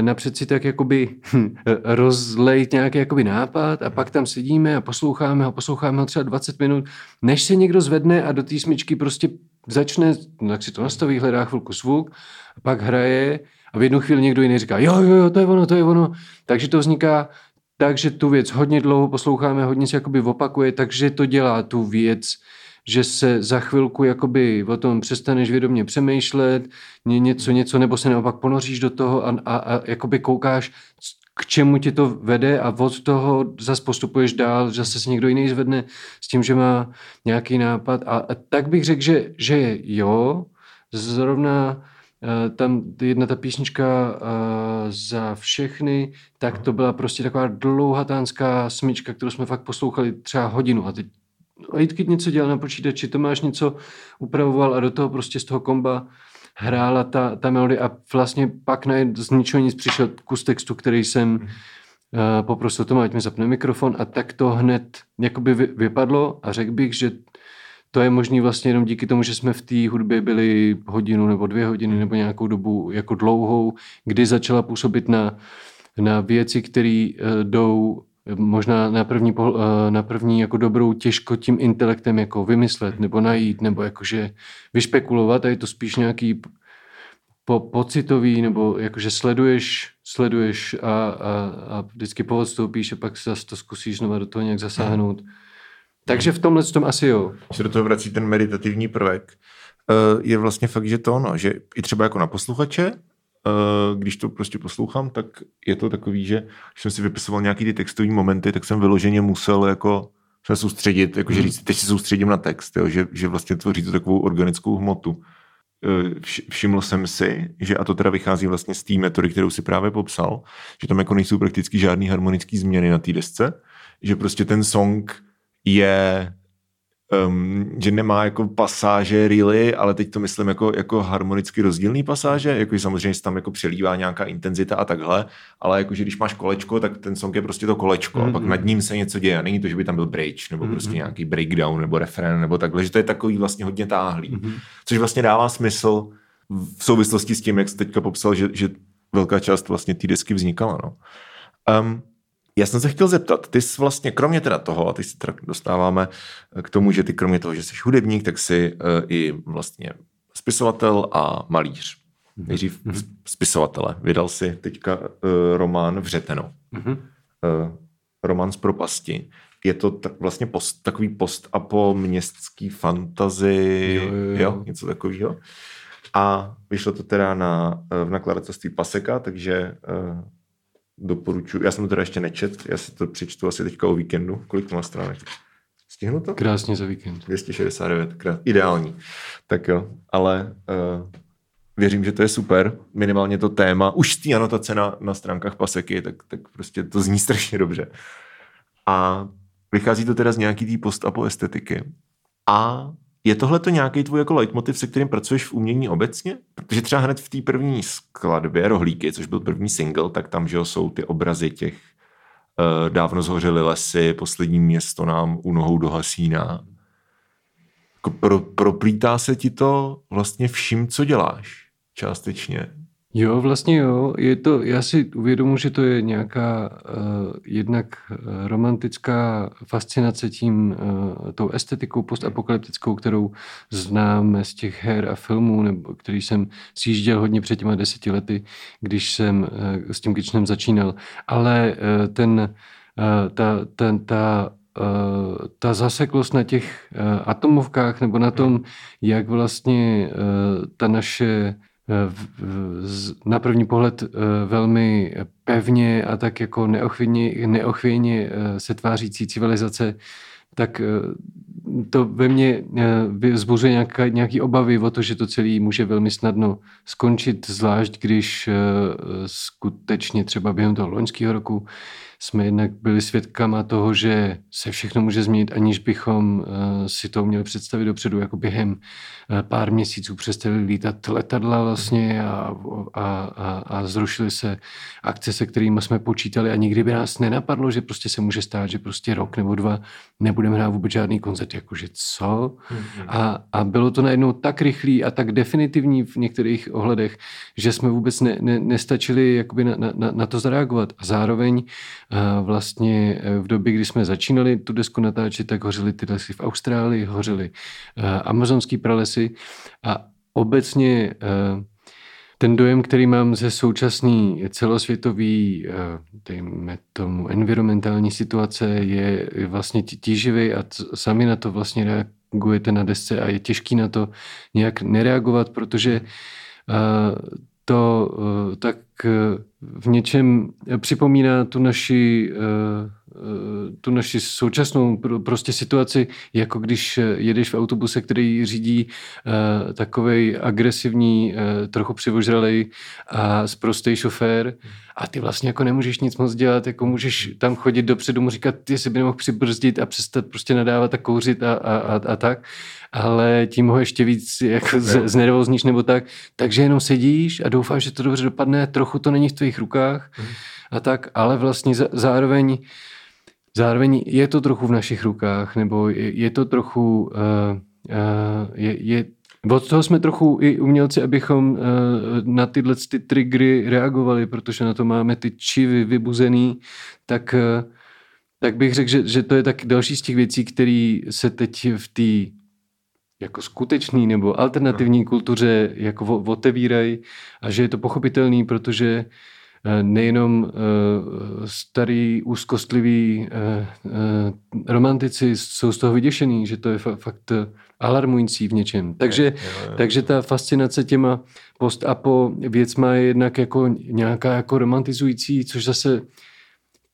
napřed si tak jakoby hm, rozlejt nějaký jakoby nápad a pak tam sedíme a posloucháme ho, posloucháme ho třeba 20 minut, než se někdo zvedne a do té smyčky prostě začne, no tak si to nastaví, hledá chvilku zvuk, a pak hraje a v jednu chvíli někdo jiný říká, jo, jo, jo, to je ono, to je ono. Takže to vzniká tak, že tu věc hodně dlouho posloucháme, hodně se jakoby opakuje, takže to dělá tu věc že se za chvilku jakoby o tom přestaneš vědomě přemýšlet, něco, něco, nebo se naopak ponoříš do toho a, a, a jakoby koukáš, k čemu tě to vede a od toho zase postupuješ dál, že se někdo jiný zvedne s tím, že má nějaký nápad. A, a tak bych řekl, že, že jo, zrovna uh, tam jedna ta písnička uh, za všechny, tak to byla prostě taková dlouhatánská smyčka, kterou jsme fakt poslouchali třeba hodinu a teď Lidky něco dělal na počítači, Tomáš něco upravoval a do toho prostě z toho komba hrála ta, ta melodie a vlastně pak na z ničeho nic přišel kus textu, který jsem uh, poprosil Tomáš, ať mi zapne mikrofon a tak to hned jakoby vy, vypadlo a řekl bych, že to je možný vlastně jenom díky tomu, že jsme v té hudbě byli hodinu nebo dvě hodiny nebo nějakou dobu jako dlouhou, kdy začala působit na, na věci, které uh, jdou možná na první, eh, na první jako dobrou těžko tím intelektem jako vymyslet nebo najít nebo jakože vyšpekulovat a je to spíš nějaký po, pocitový nebo jakože sleduješ, sleduješ a, a, a vždycky poodstoupíš a pak zase to zkusíš znova do toho nějak zasáhnout. Takže v tomhle tom asi jo. Se do toho vrací ten meditativní prvek. Uh, je vlastně fakt, že to ono, že i třeba jako na posluchače, když to prostě poslouchám, tak je to takový, že když jsem si vypisoval nějaký ty textové momenty, tak jsem vyloženě musel jako se soustředit, jakože hmm. říct, teď se soustředím na text, jo, že, že vlastně tvoří to takovou organickou hmotu. Eh, všiml jsem si, že a to teda vychází vlastně z té metody, kterou si právě popsal, že tam jako nejsou prakticky žádný harmonický změny na té desce, že prostě ten song je um, že nemá jako pasáže really, ale teď to myslím jako, jako harmonicky rozdílný pasáže, jako samozřejmě se tam jako přelívá nějaká intenzita a takhle, ale jako, že když máš kolečko, tak ten song je prostě to kolečko mm-hmm. a pak mhm. nad ním se něco děje a není to, že by tam byl bridge nebo mm-hmm. prostě nějaký breakdown nebo referen nebo takhle, že to je takový vlastně hodně táhlý, mm-hmm. což vlastně dává smysl v souvislosti s tím, jak jsi teďka popsal, že, že velká část vlastně té desky vznikala. No. Um, já jsem se chtěl zeptat, ty jsi vlastně, kromě teda toho, a teď se teda dostáváme k tomu, že ty kromě toho, že jsi hudebník, tak jsi uh, i vlastně spisovatel a malíř. Mm-hmm. Nejdřív mm-hmm. spisovatele. Vydal si teďka uh, román Vřeteno. Mm-hmm. Uh, román z propasti. Je to tak vlastně post, takový post a po městský fantazy, jo, jo, jo. jo, něco takového. A vyšlo to teda na, v nakladatelství Paseka, takže uh, doporučuji. Já jsem to teda ještě nečet, já si to přečtu asi teďka o víkendu. Kolik to má stránek? Stihnu to? Krásně za víkend. 269, krát. ideální. Tak jo, ale uh, věřím, že to je super. Minimálně to téma, už z té anotace na, na stránkách paseky, tak, tak prostě to zní strašně dobře. A vychází to teda z nějaký tý post-apo estetiky. A je tohle to nějaký tvůj jako leitmotiv, se kterým pracuješ v umění obecně? Protože třeba hned v té první skladbě Rohlíky, což byl první single, tak tam že jsou ty obrazy těch uh, dávno zhořely lesy, poslední město nám u nohou dohasíná. Jako pro, proplítá se ti to vlastně vším, co děláš částečně? Jo, vlastně jo. Je to, já si uvědomuji, že to je nějaká uh, jednak uh, romantická fascinace tím, uh, tou estetikou postapokalyptickou, kterou známe z těch her a filmů, nebo který jsem sjížděl hodně před těma deseti lety, když jsem uh, s tím Kitchenem začínal. Ale uh, ten, uh, ta, ten, ta ta zaseklost na těch atomovkách nebo na tom, jak vlastně ta naše na první pohled eh, velmi pevně a tak jako neochvějně, neochvějně eh, se tvářící civilizace, tak eh, to ve mně vzbuzuje nějaký obavy o to, že to celé může velmi snadno skončit, zvlášť když skutečně třeba během toho loňského roku jsme jednak byli svědkama toho, že se všechno může změnit, aniž bychom si to měli představit dopředu, jako během Eh, pár měsíců přestali lítat letadla vlastně a, a, a, a zrušily se akce, se kterými jsme počítali a nikdy by nás nenapadlo, že prostě se může stát, že prostě rok nebo dva nebudeme hrát vůbec žádný koncert, jakože co? Mm-hmm. A, a bylo to najednou tak rychlý a tak definitivní v některých ohledech, že jsme vůbec ne, ne, nestačili jakoby na, na, na to zareagovat. A zároveň uh, vlastně eh, v době, kdy jsme začínali tu desku natáčet, tak hořily ty lesy v Austrálii, hořily uh, amazonský pralesy. A obecně eh, ten dojem, který mám ze současné celosvětové, eh, dejme tomu, environmentální situace, je vlastně tíživý a sami na to vlastně reagujete na desce a je těžký na to nějak nereagovat, protože eh, to tak v něčem připomíná tu naši Eh, tu naši současnou prostě situaci, jako když eh, jedeš v autobuse, který řídí uh, eh, takový agresivní, uh, trochu přivožralej a sprostej šofér a ty vlastně jako nemůžeš nic moc dělat, jako můžeš tam chodit dopředu, mu říkat, ty si by nemohl přibrzdit a přestat prostě nadávat a kouřit a, a, a, a tak, ale tím ho ještě víc jako z, znervozníš nebo tak, takže jenom sedíš a doufáš, že to dobře dopadne, trochu to není v tvých rukách mhm. a tak, ale vlastně zároveň Zároveň je to trochu v našich rukách, nebo je, je to trochu, uh, uh, je, je, od toho jsme trochu i umělci, abychom uh, na tyhle ty triggery reagovali, protože na to máme ty čivy vybuzený, tak, uh, tak bych řekl, že, že to je tak další z těch věcí, které se teď v té jako skutečný nebo alternativní kultuře jako otevírají a že je to pochopitelný, protože eh, nejenom starý, úzkostlivý romantici jsou z toho vyděšený, že to je fakt alarmující v něčem. Takže, je, je, je. takže ta fascinace těma post-apo věcma je jednak jako nějaká jako romantizující, což zase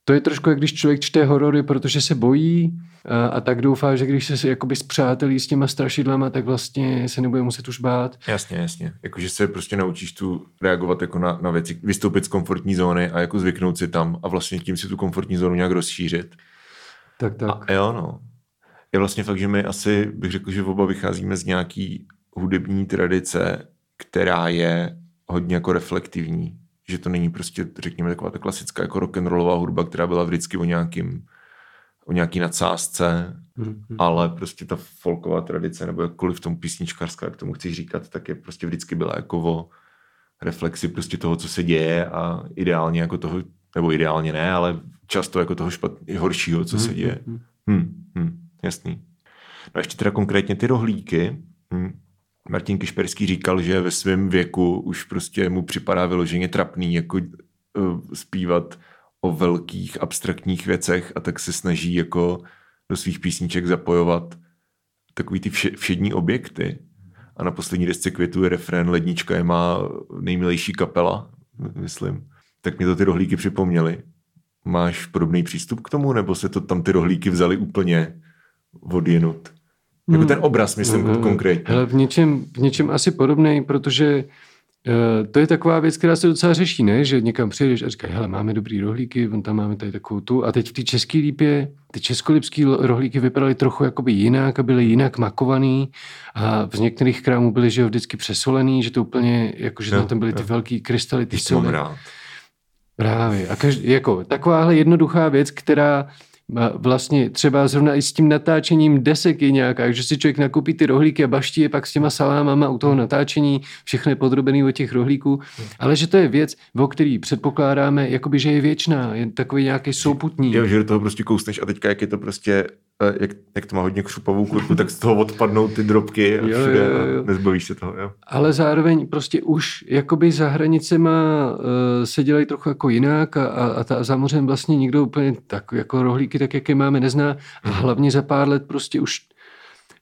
to je trošku, jak když člověk čte horory, protože se bojí a, a tak doufá, že když se jakoby zpřátelí s těma strašidlama, tak vlastně se nebude muset už bát. Jasně, jasně. Jakože se prostě naučíš tu reagovat jako na, na věci, vystoupit z komfortní zóny a jako zvyknout si tam a vlastně tím si tu komfortní zónu nějak rozšířit. Tak, tak. A jo, no. Je vlastně fakt, že my asi, bych řekl, že oba vycházíme z nějaký hudební tradice, která je hodně jako reflektivní že to není prostě, řekněme, taková ta klasická jako rock'n'rollová hudba, která byla vždycky o nějakým o nějaký nadsázce, mm-hmm. ale prostě ta folková tradice, nebo jakkoliv v tom písničkářská, jak tomu chci říkat, tak je prostě vždycky byla jako o reflexi prostě toho, co se děje a ideálně jako toho, nebo ideálně ne, ale často jako toho špatně, horšího, co mm-hmm. se děje. Hmm, hmm, jasný. No a ještě teda konkrétně ty rohlíky, hmm, Martin Kišperský říkal, že ve svém věku už prostě mu připadá vyloženě trapný jako uh, zpívat o velkých abstraktních věcech a tak se snaží jako do svých písniček zapojovat takový ty vše, všední objekty. A na poslední desce květu je refrén Lednička je má nejmilejší kapela, myslím. Tak mě to ty rohlíky připomněly. Máš podobný přístup k tomu, nebo se to tam ty rohlíky vzali úplně odjenut? Jako ten obraz, myslím, mm, konkrétně. Hele, v něčem, v něčem asi podobný, protože to je taková věc, která se docela řeší, ne? Že někam přijedeš a říkáš, hele, máme dobrý rohlíky, on tam máme tady takovou tu. A teď v té české lípě, ty českolipské rohlíky vypadaly trochu jakoby jinak a byly jinak makovaný a v některých krámů byly, že jo, vždycky přesolený, že to úplně, jako, že jo, tam byly ty velký krystaly, ty soli. Právě. A každý, jako takováhle jednoduchá věc, která vlastně třeba zrovna i s tím natáčením desek je nějaká, že si člověk nakoupí ty rohlíky a baští je pak s těma salámama u toho natáčení, všechno je podrobený od těch rohlíků, ale že to je věc, o který předpokládáme, jakoby, že je věčná, je takový nějaký souputní. Jo, že do toho prostě kousneš a teďka jak je to prostě jak, jak to má hodně křupovou kurku, tak z toho odpadnou ty drobky a jo, všude jo, jo. nezbavíš se toho. Jo. Ale zároveň prostě už jakoby za hranicema uh, se dělají trochu jako jinak a, a, a, ta, za mořem vlastně nikdo úplně tak jako rohlíky, tak jak je máme, nezná a mhm. hlavně za pár let prostě už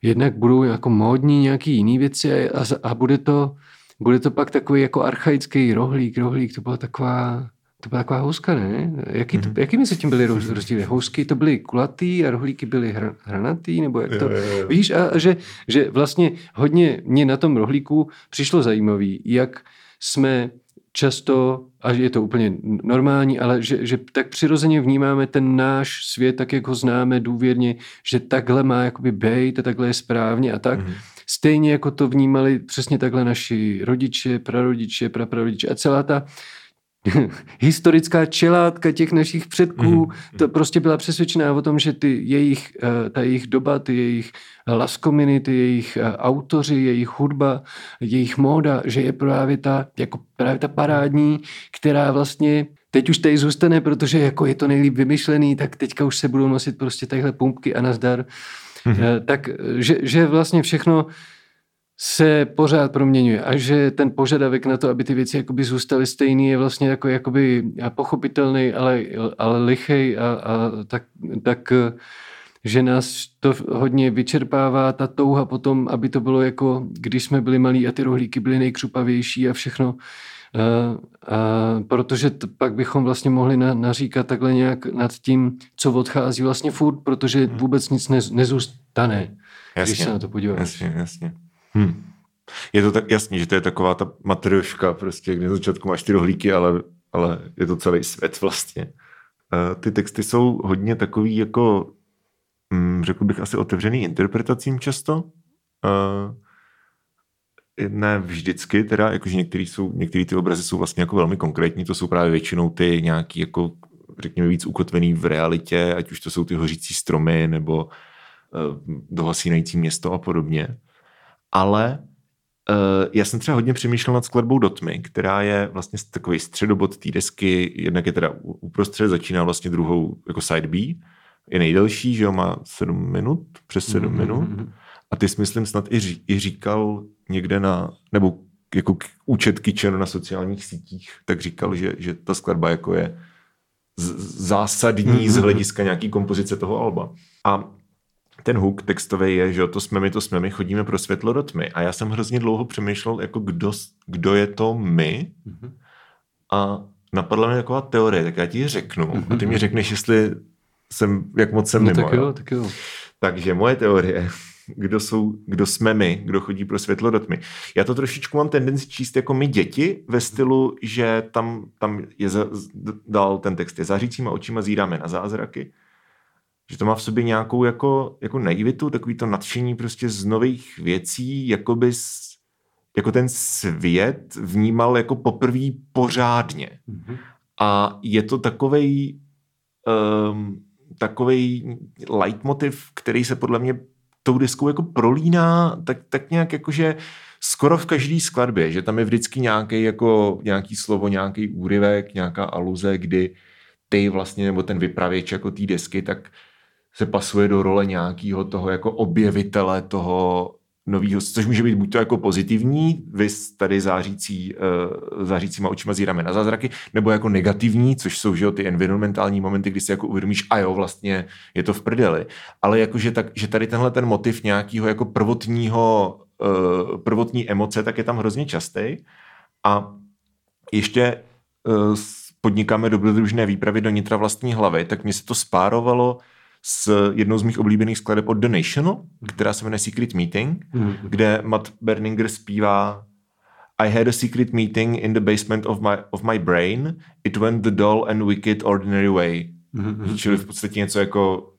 jednak budou jako módní nějaký jiný věci a, a, a bude to bude to pak takový jako archaický rohlík, rohlík, to byla taková to byla taková houska, ne? Jaký, to, mm-hmm. jaký mezi tím byly rozdíly? Housky to byly kulatý a rohlíky byly hra, hranatý? Nebo jak to? Jo, jo, jo. Víš, a, že, že vlastně hodně mě na tom rohlíku přišlo zajímavý, jak jsme často, a je to úplně normální, ale že, že tak přirozeně vnímáme ten náš svět, tak jak ho známe důvěrně, že takhle má jakoby bejt a takhle je správně a tak. Mm-hmm. Stejně jako to vnímali přesně takhle naši rodiče, prarodiče, praprarodiče a celá ta historická čelátka těch našich předků, mm-hmm. to prostě byla přesvědčená o tom, že ty jejich, eh, ta jejich doba, ty jejich laskominy, ty jejich eh, autoři, jejich hudba, jejich móda, že je právě ta, jako právě ta parádní, která vlastně teď už tady zůstane, protože jako je to nejlíp vymyšlený, tak teďka už se budou nosit prostě takhle pumpky a nazdar. Mm-hmm. Tak, že, že vlastně všechno se pořád proměňuje a že ten požadavek na to, aby ty věci jakoby zůstaly stejný, je vlastně takový jakoby pochopitelný, ale, ale lichej a, a tak, tak že nás to hodně vyčerpává, ta touha potom, aby to bylo jako, když jsme byli malí a ty rohlíky byly nejkřupavější a všechno. A, a protože t, pak bychom vlastně mohli na, naříkat takhle nějak nad tím, co odchází vlastně furt, protože hmm. vůbec nic ne, nezůstane, jasně, když se na to podíváš. Jasně, jasně. Hmm. Je to tak jasný, že to je taková ta matrioška, prostě, kde na začátku máš ty rohlíky, ale, ale je to celý svět vlastně. Uh, ty texty jsou hodně takový jako, um, řekl bych asi otevřený interpretacím často. Uh, ne vždycky, teda, jakože některý, jsou, některý ty obrazy jsou vlastně jako velmi konkrétní, to jsou právě většinou ty nějaký jako, řekněme, víc ukotvený v realitě, ať už to jsou ty hořící stromy, nebo uh, dohasínající město a podobně ale uh, já jsem třeba hodně přemýšlel nad skladbou Dotmy, která je vlastně takový středobod té desky, jednak je teda uprostřed, začíná vlastně druhou jako side B, je nejdelší, že jo, má sedm minut, přes sedm mm-hmm. minut. A ty jsi myslím snad i, ří, i říkal někde na, nebo jako účet Kitchenu na sociálních sítích, tak říkal, že, že ta skladba jako je zásadní z hlediska nějaký kompozice toho alba. A ten hook textový je, že to jsme my, to jsme my, chodíme pro světlo do tmy. A já jsem hrozně dlouho přemýšlel, jako kdo, kdo je to my. A napadla mi taková teorie, tak já ti řeknu. A ty mi řekneš, jestli jsem, jak moc jsem no, mimo. Tak jo, tak jo. Takže moje teorie, kdo, jsou, kdo jsme my, kdo chodí pro světlo do tmy. Já to trošičku mám tendenci číst jako my děti ve stylu, že tam, tam je za, dal ten text je zařícíma očima zíráme na zázraky že to má v sobě nějakou jako, jako naivitu, takový to nadšení prostě z nových věcí, jako bys jako ten svět vnímal jako poprvé pořádně. Mm-hmm. A je to takovej um, takovej leitmotiv, který se podle mě tou diskou jako prolíná, tak, tak nějak jakože skoro v každé skladbě, že tam je vždycky nějaký jako nějaký slovo, nějaký úryvek, nějaká aluze, kdy ty vlastně, nebo ten vypravěč jako té desky, tak se pasuje do role nějakého toho jako objevitele toho nového, což může být buď to jako pozitivní, vy tady zářící, uh, zářícíma očima zíráme na zázraky, nebo jako negativní, což jsou že jo, ty environmentální momenty, kdy si jako uvědomíš, a jo, vlastně je to v prdeli. Ale jakože tak, že tady tenhle ten motiv nějakého jako prvotního, uh, prvotní emoce, tak je tam hrozně častý. A ještě uh, podnikáme dobrodružné výpravy do nitra vlastní hlavy, tak mi se to spárovalo s jednou z mých oblíbených skladeb od The National, která se jmenuje Secret Meeting, mm-hmm. kde Matt Berninger zpívá I had a secret meeting in the basement of my, of my brain. It went the dull and wicked ordinary way. Mm-hmm. Čili v podstatě něco jako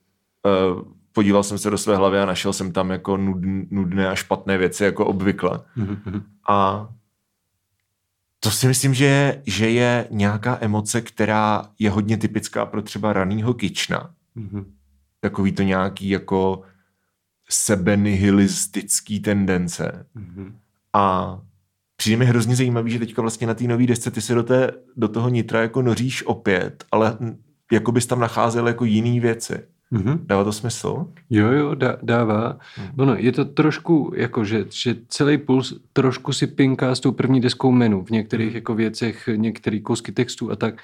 uh, podíval jsem se do své hlavy a našel jsem tam jako nudn, nudné a špatné věci jako obvykle. Mm-hmm. A to si myslím, že je, že je nějaká emoce, která je hodně typická pro třeba ranýho kična. Mm-hmm takový to nějaký jako sebenihilistický tendence. Mm-hmm. A přijde mi hrozně zajímavý, že teďka vlastně na té nové desce ty se do, té, do toho nitra jako noříš opět, ale jako bys tam nacházel jako jiný věci. Mm-hmm. Dává to smysl? Jo, jo, dá, dává. Mm. No, je to trošku, jako, že, že celý puls trošku si pinká s tou první deskou menu v některých mm. jako věcech, některé kousky textů a tak.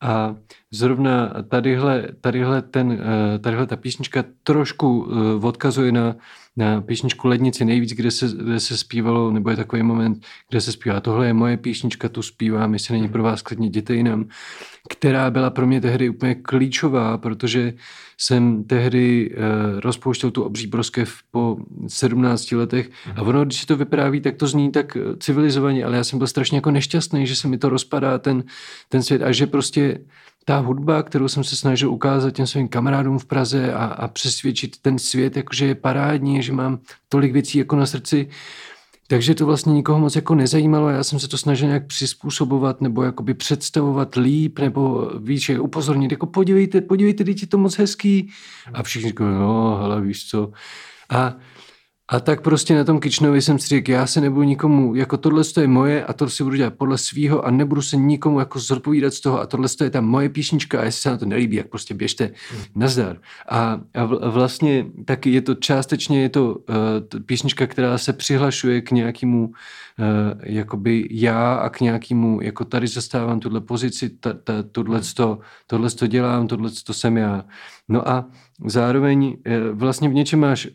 A zrovna tadyhle, tadyhle, ten, eh, tadyhle ta písnička trošku eh, odkazuje na, na písničku Lednici nejvíc, kde se, kde se zpívalo, nebo je takový moment, kde se zpívá, tohle je moje písnička, tu zpívám, jestli není pro vás, klidně jděte jinam, která byla pro mě tehdy úplně klíčová, protože jsem tehdy uh, rozpouštěl tu obří broskev po 17 letech a ono, když si to vypráví, tak to zní tak civilizovaně, ale já jsem byl strašně jako nešťastný, že se mi to rozpadá ten, ten svět a že prostě ta hudba, kterou jsem se snažil ukázat těm svým kamarádům v Praze a, a přesvědčit ten svět, jakože je parádní, že mám tolik věcí jako na srdci, takže to vlastně nikoho moc jako nezajímalo, já jsem se to snažil nějak přizpůsobovat nebo jakoby představovat líp, nebo víš, je upozornit, jako podívejte, podívejte, teď je to moc hezký. A všichni říkají, no, hele, víš co. A a tak prostě na tom Kitchenovi jsem si řekl, já se nebudu nikomu, jako tohle je moje a to si budu dělat podle svého a nebudu se nikomu jako zodpovídat z toho a tohle je ta moje písnička a jestli se na to nelíbí, jak prostě běžte hmm. nazdar. A, a vlastně taky je to částečně je to uh, písnička, která se přihlašuje k nějakému uh, jakoby já a k nějakému, jako tady zastávám tuhle pozici, ta, ta, tohle, to, tohle to dělám, tohle to jsem já. No a zároveň uh, vlastně v něčem máš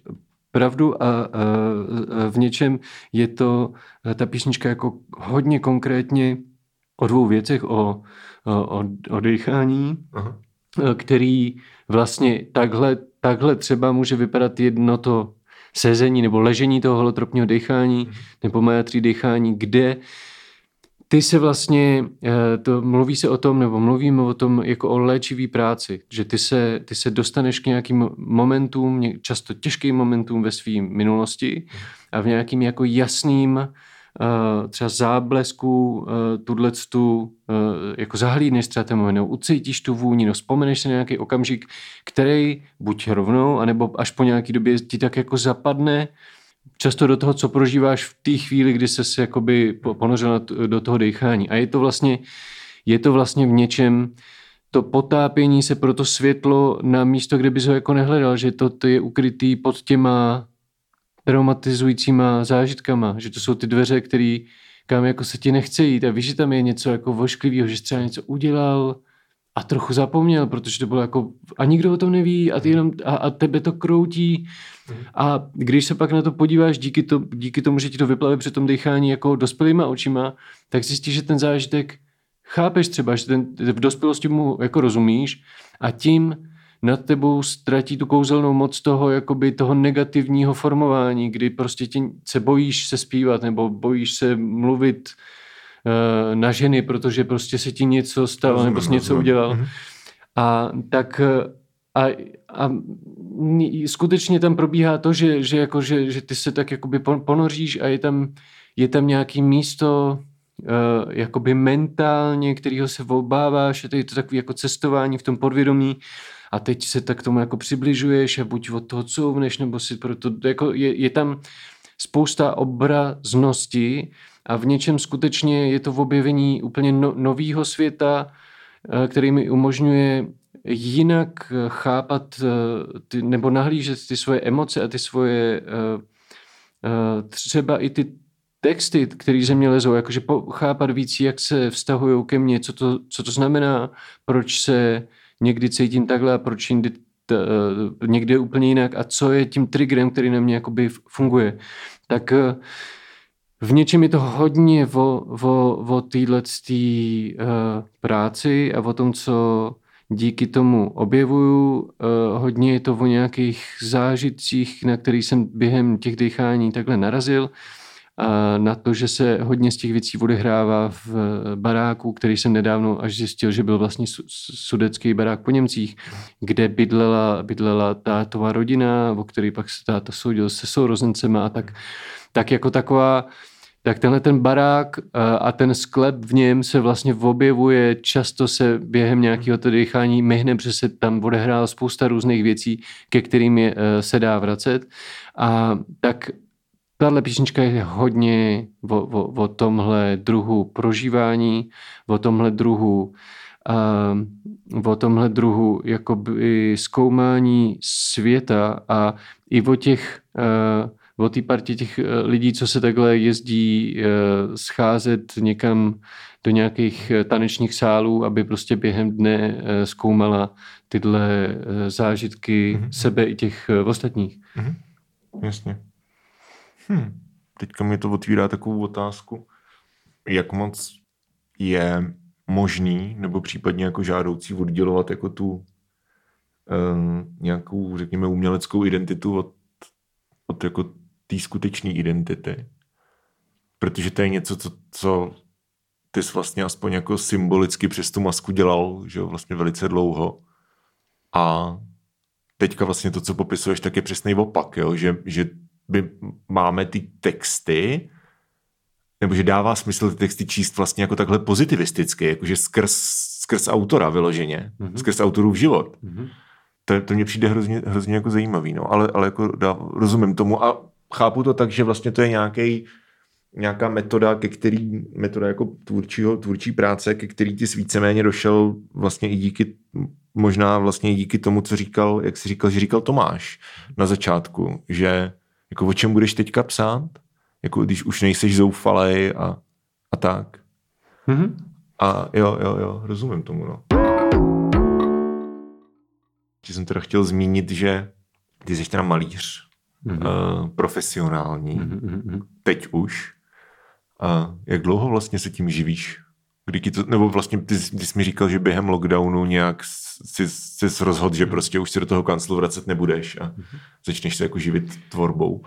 pravdu a, a, a v něčem je to ta písnička jako hodně konkrétně o dvou věcech, o, o, o dechání, Aha. který vlastně takhle, takhle třeba může vypadat jedno to sezení nebo ležení toho holotropního dechání mhm. nebo majatří dechání, kde ty se vlastně, eh, to mluví se o tom, nebo mluvíme o tom jako o léčivý práci, že ty se, ty se dostaneš k nějakým momentům, často těžkým momentům ve své minulosti a v nějakým jako jasným eh, třeba záblesku eh, tuhle tu jako zahlídneš třeba ten moment, ucítíš tu vůni, no vzpomeneš se na nějaký okamžik, který buď rovnou, anebo až po nějaký době ti tak jako zapadne často do toho, co prožíváš v té chvíli, kdy se jakoby ponořil do toho dechání. A je to vlastně, je to vlastně v něčem, to potápění se pro to světlo na místo, kde bys ho jako nehledal, že to, to je ukrytý pod těma traumatizujícíma zážitkama, že to jsou ty dveře, který, kam jako se ti nechce jít a víš, že tam je něco jako vošklivého, že jsi třeba něco udělal a trochu zapomněl, protože to bylo jako, a nikdo o tom neví a, ty jenom, a, a tebe to kroutí. A když se pak na to podíváš díky, to, díky tomu, že ti to vyplave při tom dýchání jako dospělýma očima, tak zjistíš, že ten zážitek chápeš třeba, že ten, v dospělosti mu jako rozumíš a tím nad tebou ztratí tu kouzelnou moc toho, jakoby toho negativního formování, kdy prostě tě, se bojíš se zpívat nebo bojíš se mluvit na ženy, protože prostě se ti něco stalo rozumím, nebo jsi něco rozumím. udělal. Mhm. A tak a, a skutečně tam probíhá to, že, že, jako, že, že ty se tak jakoby ponoříš a je tam, je tam nějaký místo uh, jakoby mentálně, kterýho se obáváš, je to takový jako cestování v tom podvědomí a teď se tak tomu jako přibližuješ a buď od toho couvneš, nebo si proto, jako je, je tam spousta obraznosti a v něčem skutečně je to v objevení úplně no, nového světa, eh, který mi umožňuje jinak chápat eh, ty, nebo nahlížet ty svoje emoce a ty svoje třeba i ty texty, které ze mě lezou, jakože chápat víc, jak se vztahují ke mně, co to, co to znamená, proč se někdy cítím takhle a proč jindy t, někde úplně jinak a co je tím triggerem, který na mě jakoby funguje. Tak uh, v něčem je to hodně o, o, o téhle uh, práci a o tom, co díky tomu objevuju. Uh, hodně je to o nějakých zážitcích, na kterých jsem během těch dýchání takhle narazil na to, že se hodně z těch věcí odehrává v baráku, který jsem nedávno až zjistil, že byl vlastně sudecký barák po Němcích, kde bydlela, bydlela tátová rodina, o který pak se táta soudil se sourozencema a tak, tak jako taková tak tenhle ten barák a ten sklep v něm se vlastně objevuje, často se během nějakého to dýchání myhne, protože se tam odehrál spousta různých věcí, ke kterým je, e, se dá vracet. A tak Tahle písnička je hodně o, o, o tomhle druhu prožívání, o tomhle druhu uh, o tomhle druhu jakoby zkoumání světa a i o těch uh, o té partě těch uh, lidí, co se takhle jezdí uh, scházet někam do nějakých tanečních sálů, aby prostě během dne zkoumala tyhle zážitky mm-hmm. sebe i těch ostatních. Mm-hmm. Jasně. Hm. Teďka mi to otvírá takovou otázku, jak moc je možný nebo případně jako žádoucí oddělovat jako tu um, nějakou, řekněme, uměleckou identitu od, od jako té skutečné identity. Protože to je něco, co, co ty jsi vlastně aspoň jako symbolicky přes tu masku dělal, že jo, vlastně velice dlouho. A teďka vlastně to, co popisuješ, tak je přesný opak, jo, že, že by máme ty texty, nebo že dává smysl ty texty číst vlastně jako takhle pozitivisticky, jakože skrz, skrz autora vyloženě, mm-hmm. skrz autorův život. Mm-hmm. To, to mně přijde hrozně, hrozně jako zajímavý, no, ale, ale jako dá, rozumím tomu a chápu to tak, že vlastně to je nějaký nějaká metoda, ke který, metoda jako tvůrčího, tvůrčí práce, ke který ty víceméně došel vlastně i díky, možná vlastně i díky tomu, co říkal, jak jsi říkal, že říkal Tomáš na začátku, že jako o čem budeš teďka psát? Jako když už nejseš zoufalej a, a tak. Mm-hmm. A jo, jo, jo, rozumím tomu, no. Že jsem teda chtěl zmínit, že ty jsi teda malíř, mm-hmm. uh, profesionální, mm-hmm. teď už. A jak dlouho vlastně se tím živíš? Kdy to, nebo vlastně ty, ty jsi mi říkal, že během lockdownu nějak si, si rozhodl, že prostě už si do toho kanclu vracet nebudeš a začneš se jako živit tvorbou.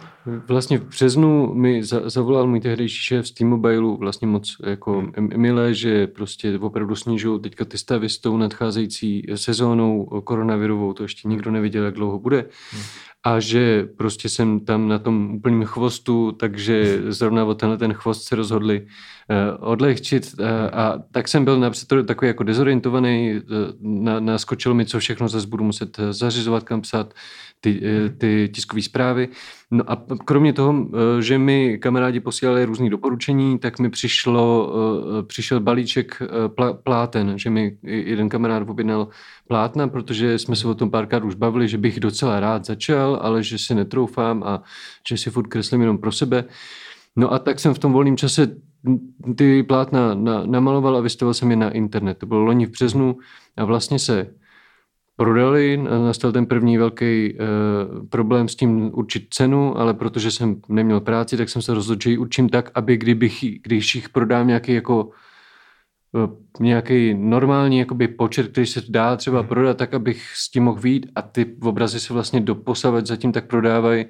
Vlastně v březnu mi za, zavolal můj tehdejší šéf z T-Mobileu vlastně moc jako hmm. milé, že prostě opravdu snižují teďka ty stavy s tou nadcházející sezónou koronavirovou, to ještě nikdo nevěděl, jak dlouho bude. Hmm a že prostě jsem tam na tom úplným chvostu, takže zrovna o tenhle ten chvost se rozhodli uh, odlehčit uh, a tak jsem byl napřed takový jako dezorientovaný, uh, naskočilo mi, co všechno zase budu muset zařizovat, kam psát ty, ty tiskové zprávy. No a kromě toho, že mi kamarádi posílali různé doporučení, tak mi přišlo, přišel balíček pláten, že mi jeden kamarád objednal plátna, protože jsme se o tom párkrát už bavili, že bych docela rád začal, ale že si netroufám a že si furt kreslím jenom pro sebe. No a tak jsem v tom volném čase ty plátna na, namaloval a vystavil jsem je na internet. To bylo loni v březnu a vlastně se prodali, nastal ten první velký uh, problém s tím určit cenu, ale protože jsem neměl práci, tak jsem se rozhodl, že ji určím tak, aby kdybych, když jich prodám nějaký jako uh, nějaký normální jakoby počet, který se dá třeba mhm. prodat, tak abych s tím mohl vít a ty obrazy se vlastně doposavat zatím tak prodávají,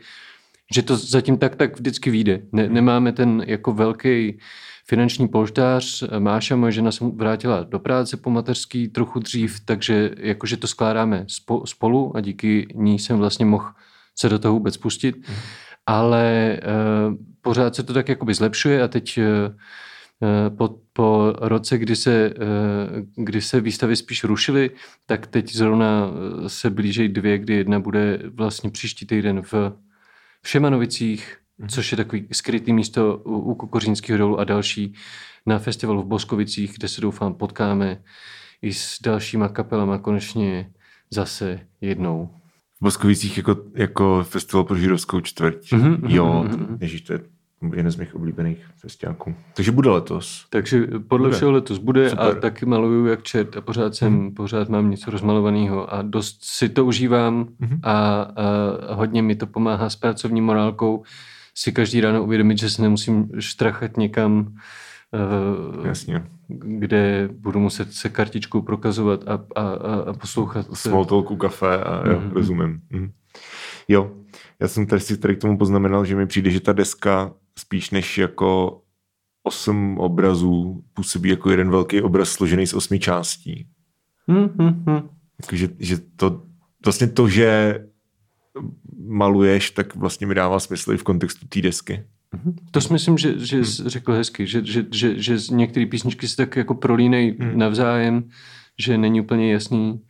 že to zatím tak tak vždycky vyjde. Ne, mhm. nemáme ten jako velký finanční polštář. Máša, moje žena, se vrátila do práce po mateřský trochu dřív, takže jakože to skládáme spolu a díky ní jsem vlastně mohl se do toho vůbec pustit. Mm. Ale uh, pořád se to tak jakoby zlepšuje a teď uh, po, po roce, kdy se, uh, kdy se výstavy spíš rušily, tak teď zrovna se blíží dvě, kdy jedna bude vlastně příští týden v, v Šemanovicích což je takový skrytý místo u, u Kokořínského dolu a další na festivalu v Boskovicích, kde se doufám potkáme i s dalšíma kapelama konečně zase jednou. V Boskovicích jako, jako festival pro židovskou čtvrť. Mm-hmm, jo, mm-hmm. ježíš, to je jeden z mých oblíbených festiáků. Takže bude letos. Takže podle bude. všeho letos bude Super. a taky maluju jak čert a pořád jsem, mm. pořád mám něco rozmalovaného a dost si to užívám mm. a, a hodně mi to pomáhá s pracovní morálkou, si každý ráno uvědomit, že se nemusím štrachat někam, uh, Jasně. kde budu muset se kartičkou prokazovat a, a, a poslouchat. Small talku, kafe a jo, mm-hmm. rozumím. Mm. Jo, já jsem tady si tady k tomu poznamenal, že mi přijde, že ta deska spíš než jako osm obrazů působí jako jeden velký obraz složený z osmi částí. Mm-hmm. Jako, že, že to, vlastně to, že maluješ, tak vlastně mi dává smysl i v kontextu té desky. Mhm. To si myslím, že, že hmm. řekl hezky, že, že, že, že některé písničky se tak jako prolínají hmm. navzájem, že není úplně jasný,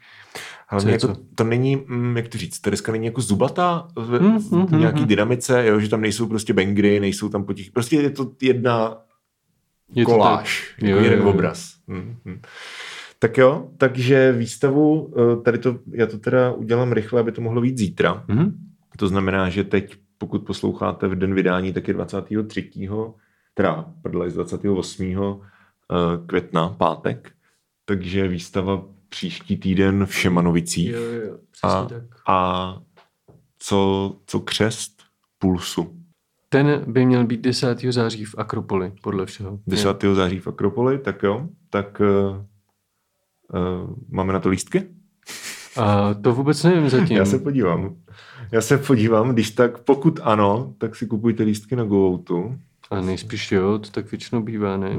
Hlavně jako, to není, mm, jak to říct, ta deska není jako zubatá v, v hmm, nějaký hmm. dynamice, jo, že tam nejsou prostě bangry, nejsou tam potichy, prostě je to jedna je koláž, to jako jo, jeden jo, jo. obraz. Hmm, hmm. Tak jo, takže výstavu, eh, tady to, já to teda udělám rychle, aby to mohlo být zítra. Mm-hmm. To znamená, že teď, pokud posloucháte v den vydání, tak je 23. teda, prdele, z 28. Eh, května, pátek. Takže výstava příští týden v Šemanovicích. Jo, jo, a, tak. a co, co křest pulsu? Ten by měl být 10. září v Akropoli, podle všeho. 10. Je. září v Akropoli, tak jo. Tak uh, Uh, máme na to lístky? A to vůbec nevím zatím. Já se podívám. Já se podívám, když tak, pokud ano, tak si kupujte lístky na GoOutu. A nejspíš jo, to tak většinou bývá, ne?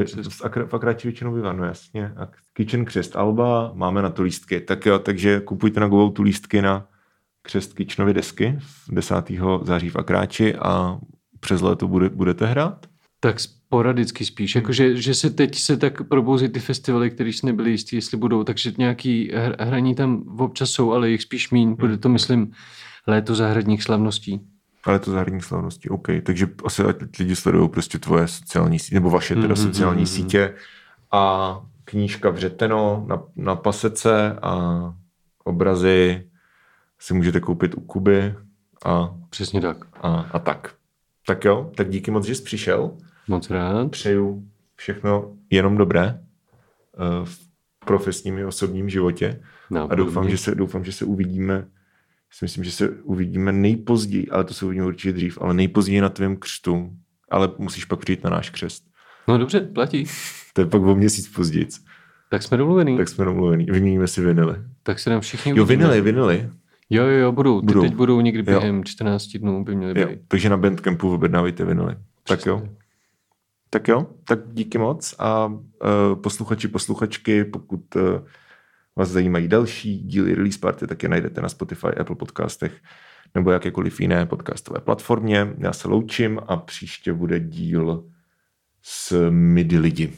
V Akráči většinou bývá, no jasně. A Kitchen Křest Alba, máme na to lístky. Tak jo, takže kupujte na GoOutu lístky na Křest Kitchenovy desky 10. září v Akráči a přes léto bude, budete hrát? Tak sporadicky spíš, jako že, že se teď se tak probouzí ty festivaly, které jsme nebyli jistí, jestli budou, takže nějaký hraní tam občas jsou, ale jich spíš míň, bude to, myslím, léto zahradních slavností. Ale to zahradní slavnosti, OK. Takže asi lidi sledují prostě tvoje sociální sítě, nebo vaše teda mm-hmm. sociální sítě a knížka Vřeteno na, na pasece a obrazy si můžete koupit u Kuby a... Přesně tak. A, a tak. Tak jo, tak díky moc, že jsi přišel. Moc rád. Přeju všechno jenom dobré eh, v profesním i osobním životě. No, a doufám že, se, doufám, že se uvidíme si myslím, že se uvidíme nejpozději, ale to se uvidíme určitě dřív, ale nejpozději na tvém křtu. Ale musíš pak přijít na náš křest. No dobře, platí. To je pak o měsíc později. Tak jsme domluvený. Tak jsme domluvený. Vyměníme si vinily. Tak se nám všichni Jo, vinily, vinily. Jo, jo, jo, budou. Ty budou. teď budou někdy během jo. 14 dnů by měly být. takže na Bandcampu objednávejte vinily. Tak jo. Tak jo, tak díky moc a uh, posluchači, posluchačky, pokud uh, vás zajímají další díly Release Party, tak je najdete na Spotify, Apple podcastech nebo jakékoliv jiné podcastové platformě. Já se loučím a příště bude díl s midi lidi.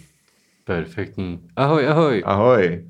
Perfektní. Ahoj, ahoj. Ahoj.